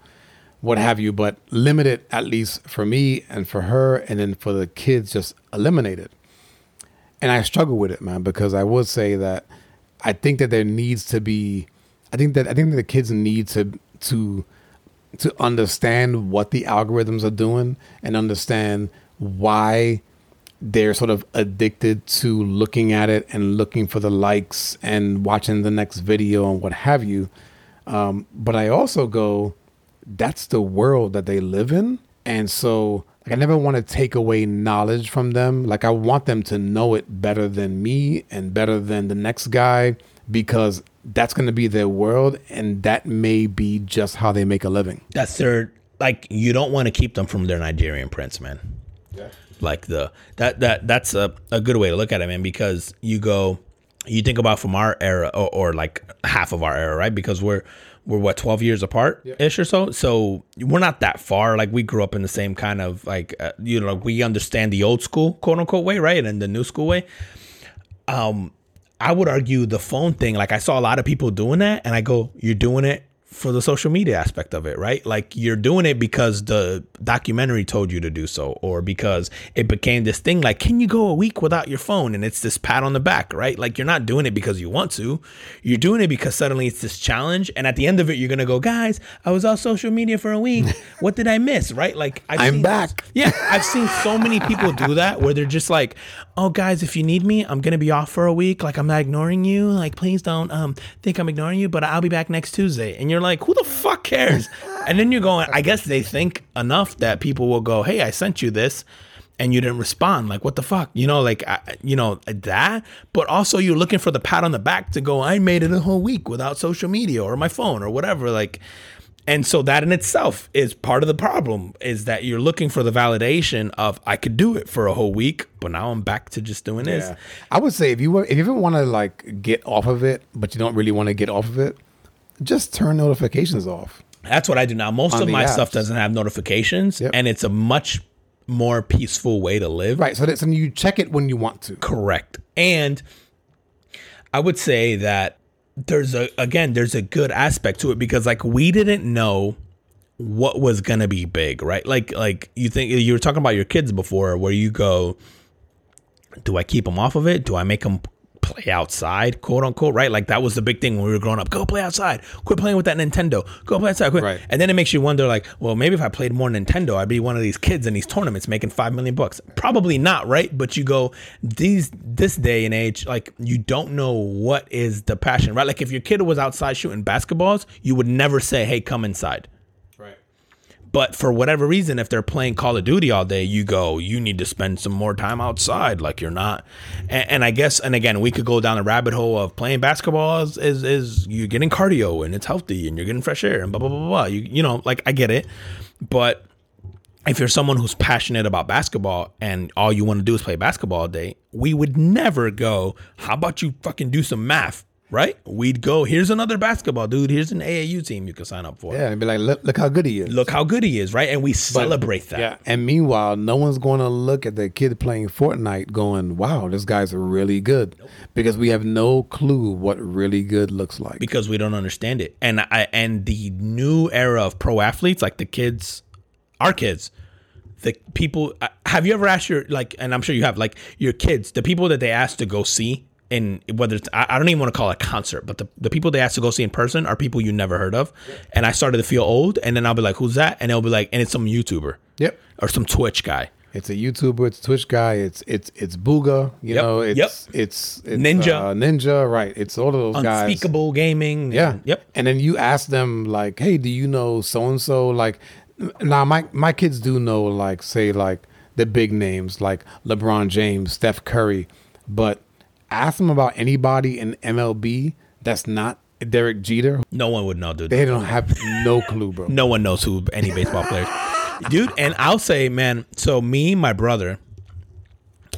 what have you, but limit it at least for me and for her, and then for the kids, just eliminate it. And I struggle with it, man, because I would say that I think that there needs to be, I think that I think that the kids need to to to understand what the algorithms are doing and understand why they're sort of addicted to looking at it and looking for the likes and watching the next video and what have you. Um, but I also go, that's the world that they live in. And so like, I never want to take away knowledge from them. Like I want them to know it better than me and better than the next guy because that's going to be their world and that may be just how they make a living. That's their like. You don't want to keep them from their Nigerian prince, man. Like the that that that's a, a good way to look at it, man. Because you go, you think about from our era or, or like half of our era, right? Because we're we're what 12 years apart ish or so. So we're not that far. Like we grew up in the same kind of like uh, you know like we understand the old school quote unquote way, right, and the new school way. Um, I would argue the phone thing. Like I saw a lot of people doing that, and I go, "You're doing it for the social media aspect of it, right? Like you're doing it because the documentary told you to do so, or because it became this thing like, can you go a week without your phone? And it's this pat on the back, right? Like you're not doing it because you want to. You're doing it because suddenly it's this challenge. And at the end of it, you're going to go, guys, I was off social media for a week. <laughs> What did I miss, right? Like I've I'm seen- back. Yeah, I've seen so many people do that where they're just like, "Oh, guys, if you need me, I'm gonna be off for a week. Like, I'm not ignoring you. Like, please don't um think I'm ignoring you, but I'll be back next Tuesday." And you're like, "Who the fuck cares?" and then you're going, I guess they think enough that people will go, "Hey, I sent you this." And you didn't respond, like what the fuck, you know, like I, you know that. But also, you're looking for the pat on the back to go. I made it a whole week without social media or my phone or whatever. Like, and so that in itself is part of the problem is that you're looking for the validation of I could do it for a whole week, but now I'm back to just doing this. Yeah. I would say if you were, if you ever want to like get off of it, but you don't really want to get off of it, just turn notifications off. That's what I do now. Most On of my stuff doesn't have notifications, Yep. and it's a much more peaceful way to live. Right. So that's and you check it when you want to. Correct. And I would say that there's a again there's a good aspect to it because like we didn't know what was to be big, right? Like like you think you were talking about your kids before where you go do I keep them off of it? Do I make them play outside, quote unquote, right? Like that was the big thing when we were growing up. Go play outside. Quit playing with that Nintendo. Go play outside. Quit. Right. And then it makes you wonder, like, well, maybe if I played more Nintendo, I'd be one of these kids in these tournaments making five million bucks. Probably not, right? But you go these this day and age, like you don't know what is the passion, right? Like if your kid was outside shooting basketballs, you would never say, "Hey, come inside." But for whatever reason, if they're playing Call of Duty all day, you go, you need to spend some more time outside. Like you're not. And, and I guess, and again, we could go down the rabbit hole of playing basketball is, is, is you're getting cardio and it's healthy and you're getting fresh air and blah, blah, blah, blah. You, you know, like I get it. But if you're someone who's passionate about basketball and all you want to do is play basketball all day, we would never go, how about you fucking do some math? Right? We'd go, here's another basketball dude. Here's an AAU team you can sign up for. Yeah. And be like, look, look how good he is. Look how good he is, right? And we celebrate that. Yeah. And meanwhile, no one's going to look at the kid playing Fortnite going, wow, this guy's really good. Because we have no clue what really good looks like. because we don't understand it. And I and the new era of pro athletes, like the kids, our kids, the people. uh, Have you ever asked your like? And I'm sure you have. Like your kids, the people that they ask to go see. And whether it's, I, I don't even want to call it a concert, but the, the people they ask to go see in person are people you never heard of. And I started to feel old. And then I'll be like, who's that? And they'll be like, and it's some YouTuber Yep. or some Twitch guy. It's a YouTuber, it's a Twitch guy, it's it's it's Bugha, you Yep, know, it's yep. it's, it's Ninja. uh, Ninja, right? It's all of those guys. Unspeakable gaming. Yeah. Yep. And then you ask them like, "Hey, do you know so and so?" Like, now my my kids do know like say like the big names like LeBron James, Steph Curry, but ask them about anybody in MLB that's not Derek Jeter. No one would know, dude. They don't have no clue, bro. no one knows who any baseball players. Dude, and I'll say, man, so me, my brother,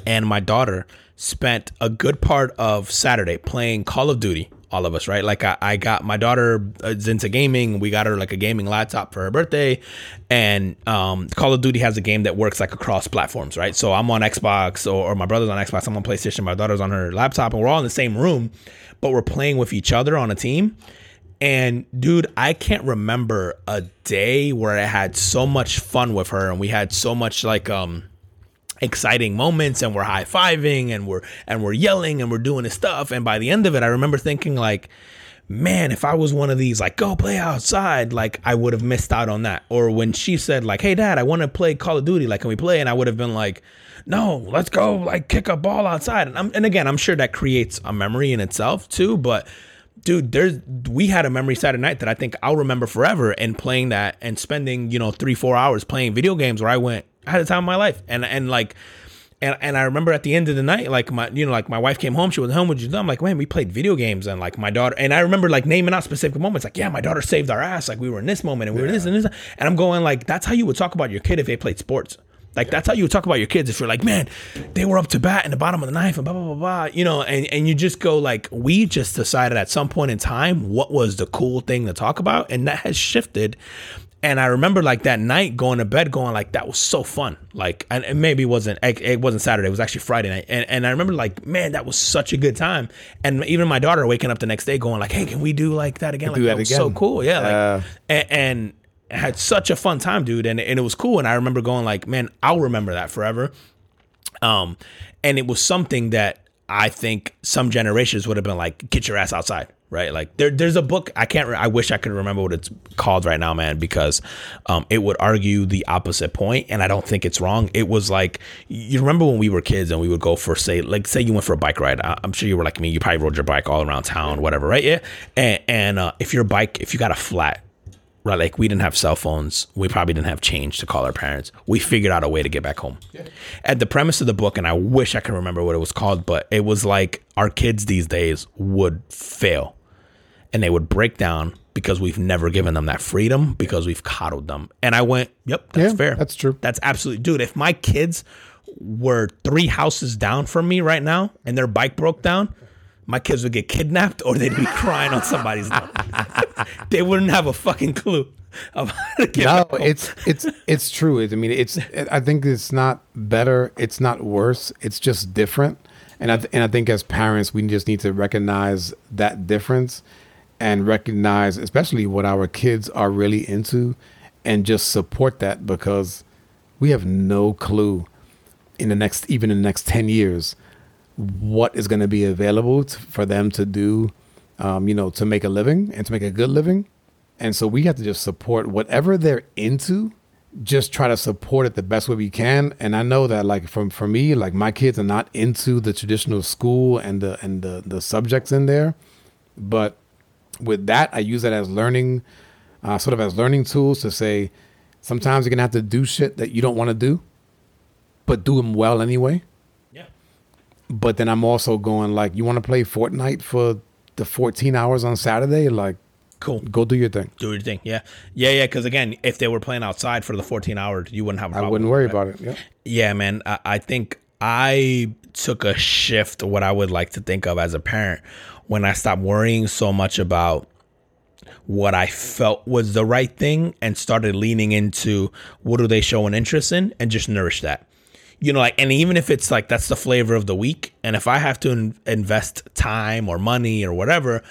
and my daughter spent a good part of Saturday playing Call of Duty. All of us, right? Like I, I got my daughter is into gaming. We got her like a gaming laptop for her birthday, and um, Call of Duty has a game that works like across platforms, right? So I'm on Xbox, or, or my brother's on Xbox. I'm on PlayStation. My daughter's on her laptop, and we're all in the same room, but we're playing with each other on a team. And dude, I can't remember a day where I had so much fun with her and we had so much like um exciting moments and we're high-fiving and we're and we're yelling and we're doing this stuff and by the end of it I remember thinking like man, if I was one of these like go play outside, like I would have missed out on that. Or when she said like, "Hey dad, I want to play Call of Duty, like can we play?" and I would have been like, "No, let's go like kick a ball outside." And I'm, and again, I'm sure that creates a memory in itself too, but dude, there's we had a memory Saturday night that I think I'll remember forever and playing that and spending, you know, 3-4 hours playing video games where I went I had the time of my life. And and like and, and I remember at the end of the night, like my, you know, like my wife came home, she was home, with you I'm like, man, we played video games, and like my daughter, and I remember like naming out specific moments, like, yeah, my daughter saved our ass, like we were in this moment, and we were this and this, and I'm going like, that's how you would talk about your kid if they played sports, Like that's how you talk about your kids. If you're like, man, they were up to bat in the bottom of the ninth and blah blah blah blah, you know, and and you just go like, we just decided at some point in time what was the cool thing to talk about, and that has shifted. And I remember like that night going to bed, going like that was so fun. Like, and, and maybe it wasn't it wasn't Saturday, it was actually Friday night. And and I remember like, man, that was such a good time. And even my daughter waking up the next day going like, hey, can we do like that again? Like do that was so cool, yeah. Like, Uh, and, and had such a fun time, dude. And and it was cool. And I remember going like, man, I'll remember that forever. Um, and it was something that I think some generations would have been like, get your ass outside, right? Like there, there's a book I can't. I wish I could remember what it's called right now, man, because um, it would argue the opposite point, and I don't think it's wrong. It was like you remember when we were kids and we would go for say, like say you went for a bike ride. I- I'm sure you were like me. You probably rode your bike all around town, whatever, right? Yeah. And, and uh, if your bike, if you got a flat right? Like we didn't have cell phones. We probably didn't have change to call our parents. We figured out a way to get back home. At the premise of the book, and I wish I could remember what it was called, but it was like our kids these days would fail and they would break down because we've never given them that freedom because we've coddled them. And I went, yep, that's Yeah, fair. that's true. That's absolutely, dude. If my kids were three houses down from me right now and their bike broke down, my kids would get kidnapped or they'd be crying on somebody's door. <laughs> they wouldn't have a fucking clue of how to no, it's it's it's true. I mean, it's. I think it's not better. It's not worse. It's just different. And I th- and I think as parents, we just need to recognize that difference, and recognize especially what our kids are really into, and just support that because we have no clue in the next even in the next 10 years what is going to be available t for them to do um, you know to make a living and to make a good living. And so we have to just support whatever they're into just try to support it the best way we can. And i know that like from for me like my kids are not into the traditional school and the and the, the subjects in there. But with that i use that as learning uh, sort of as learning tools to say sometimes you're gonna have to do shit that you don't want to do but do them well anyway. But then I'm also going like, you want to play Fortnite for the 14 hours on Saturday? Like, Cool. go do your thing. Do your thing. Yeah. Yeah, yeah. Because again, if they were playing outside for the 14 hours, you wouldn't have a I problem. wouldn't worry about it. Yeah. Yeah, man. I, I think I took a shift, what I would like to think of as a parent, when I stopped worrying so much about what I felt was the right thing and started leaning into what do they show an interest in and just nourish that. You know, like, and even if it's like that's the flavor of the week, and if I have to in- invest time or money or whatever,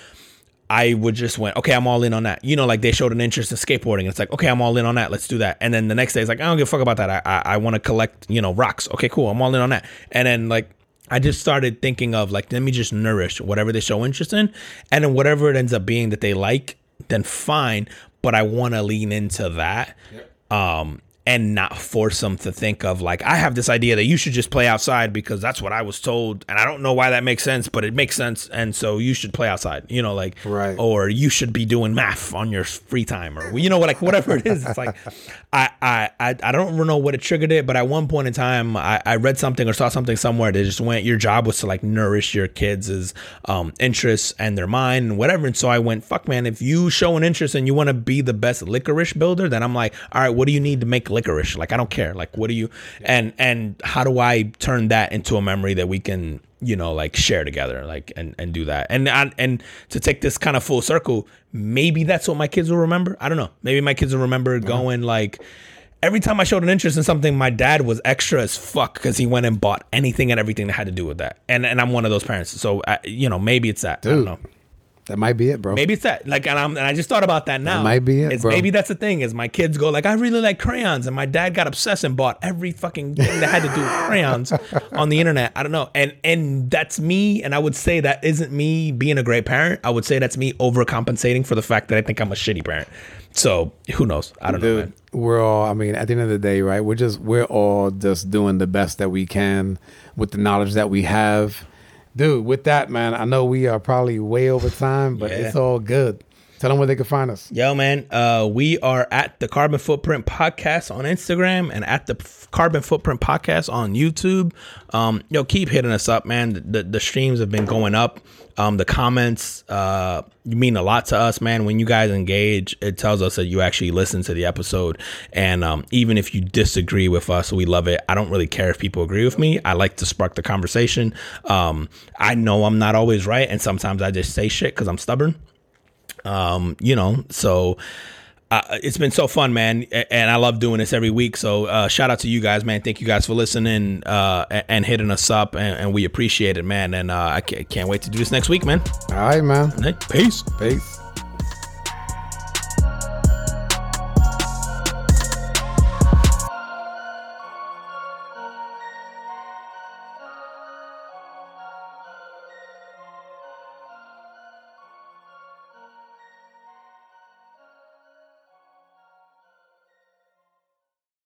I would just went, okay, I'm all in on that. You know, like they showed an interest in skateboarding. It's like, okay, I'm all in on that. Let's do that. And then the next day, it's like, I don't give a fuck about that. I I, I want to collect, you know, rocks. Okay, cool. I'm all in on that. And then like I just started thinking of like, let me just nourish whatever they show interest in, and then whatever it ends up being that they like, then fine. But I want to lean into that. Um, and not force them to think of like I have this idea that you should just play outside because that's what I was told and I don't know why that makes sense but it makes sense and so you should play outside you know like Right. or you should be doing math on your free time or you know like whatever it is it's like I I I, I don't know what it triggered it but at one point in time I, I read something or saw something somewhere that just went your job was to like nourish your kids' um interests and their mind and whatever. And so I went fuck man if you show an interest and you want to be the best licorice builder then I'm like all right what do you need to make licorice? Like I don't care. Like what do you and and how do I turn that into a memory that we can you know like share together like and and do that. And and, and to take this kind of full circle maybe that's what my kids will remember. I don't know. Maybe my kids will remember going like every time i showed an interest in something my dad was extra as fuck because he went and bought anything and everything that had to do with that. And and i'm one of those parents. So I, you know maybe it's that. I don't Dude, know That might be it, bro. Maybe it's that. Like, and, I'm, and I just thought about that now. might be it, It's bro. maybe that's the thing is my kids go like, I really like crayons, and my dad got obsessed and bought every fucking thing that had to do with <laughs> crayons on the internet. I don't know, and and that's me. And I would say that isn't me being a great parent. I would say that's me overcompensating for the fact that I think I'm a shitty parent. So who knows? I don't know, man. we're all. I mean, at the end of the day, right? We're just we're all just doing the best that we can with the knowledge that we have. Dude, with that, man, I know we are probably way over time, but Yeah. it's all good. Tell them where they can find us. Yo, man, uh, we are at the Carbon Footprint Podcast on Instagram and at the Carbon Footprint Podcast on YouTube. Um, yo, keep hitting us up, man. The, the streams have been going up. Um, the comments uh, mean a lot to us, man. When you guys engage, it tells us that you actually listen to the episode. And um, even if you disagree with us, we love it. I don't really care if people agree with me. I like to spark the conversation. Um, I know I'm not always right, and sometimes I just say shit because I'm stubborn. Um, you know, so uh, it's been so fun, man, and I love doing this every week. So uh, shout out to you guys, man. Thank you guys for listening uh, and hitting us up, and, and we appreciate it, man. And uh, I can't wait to do this next week, man. All right, man. Peace. Peace.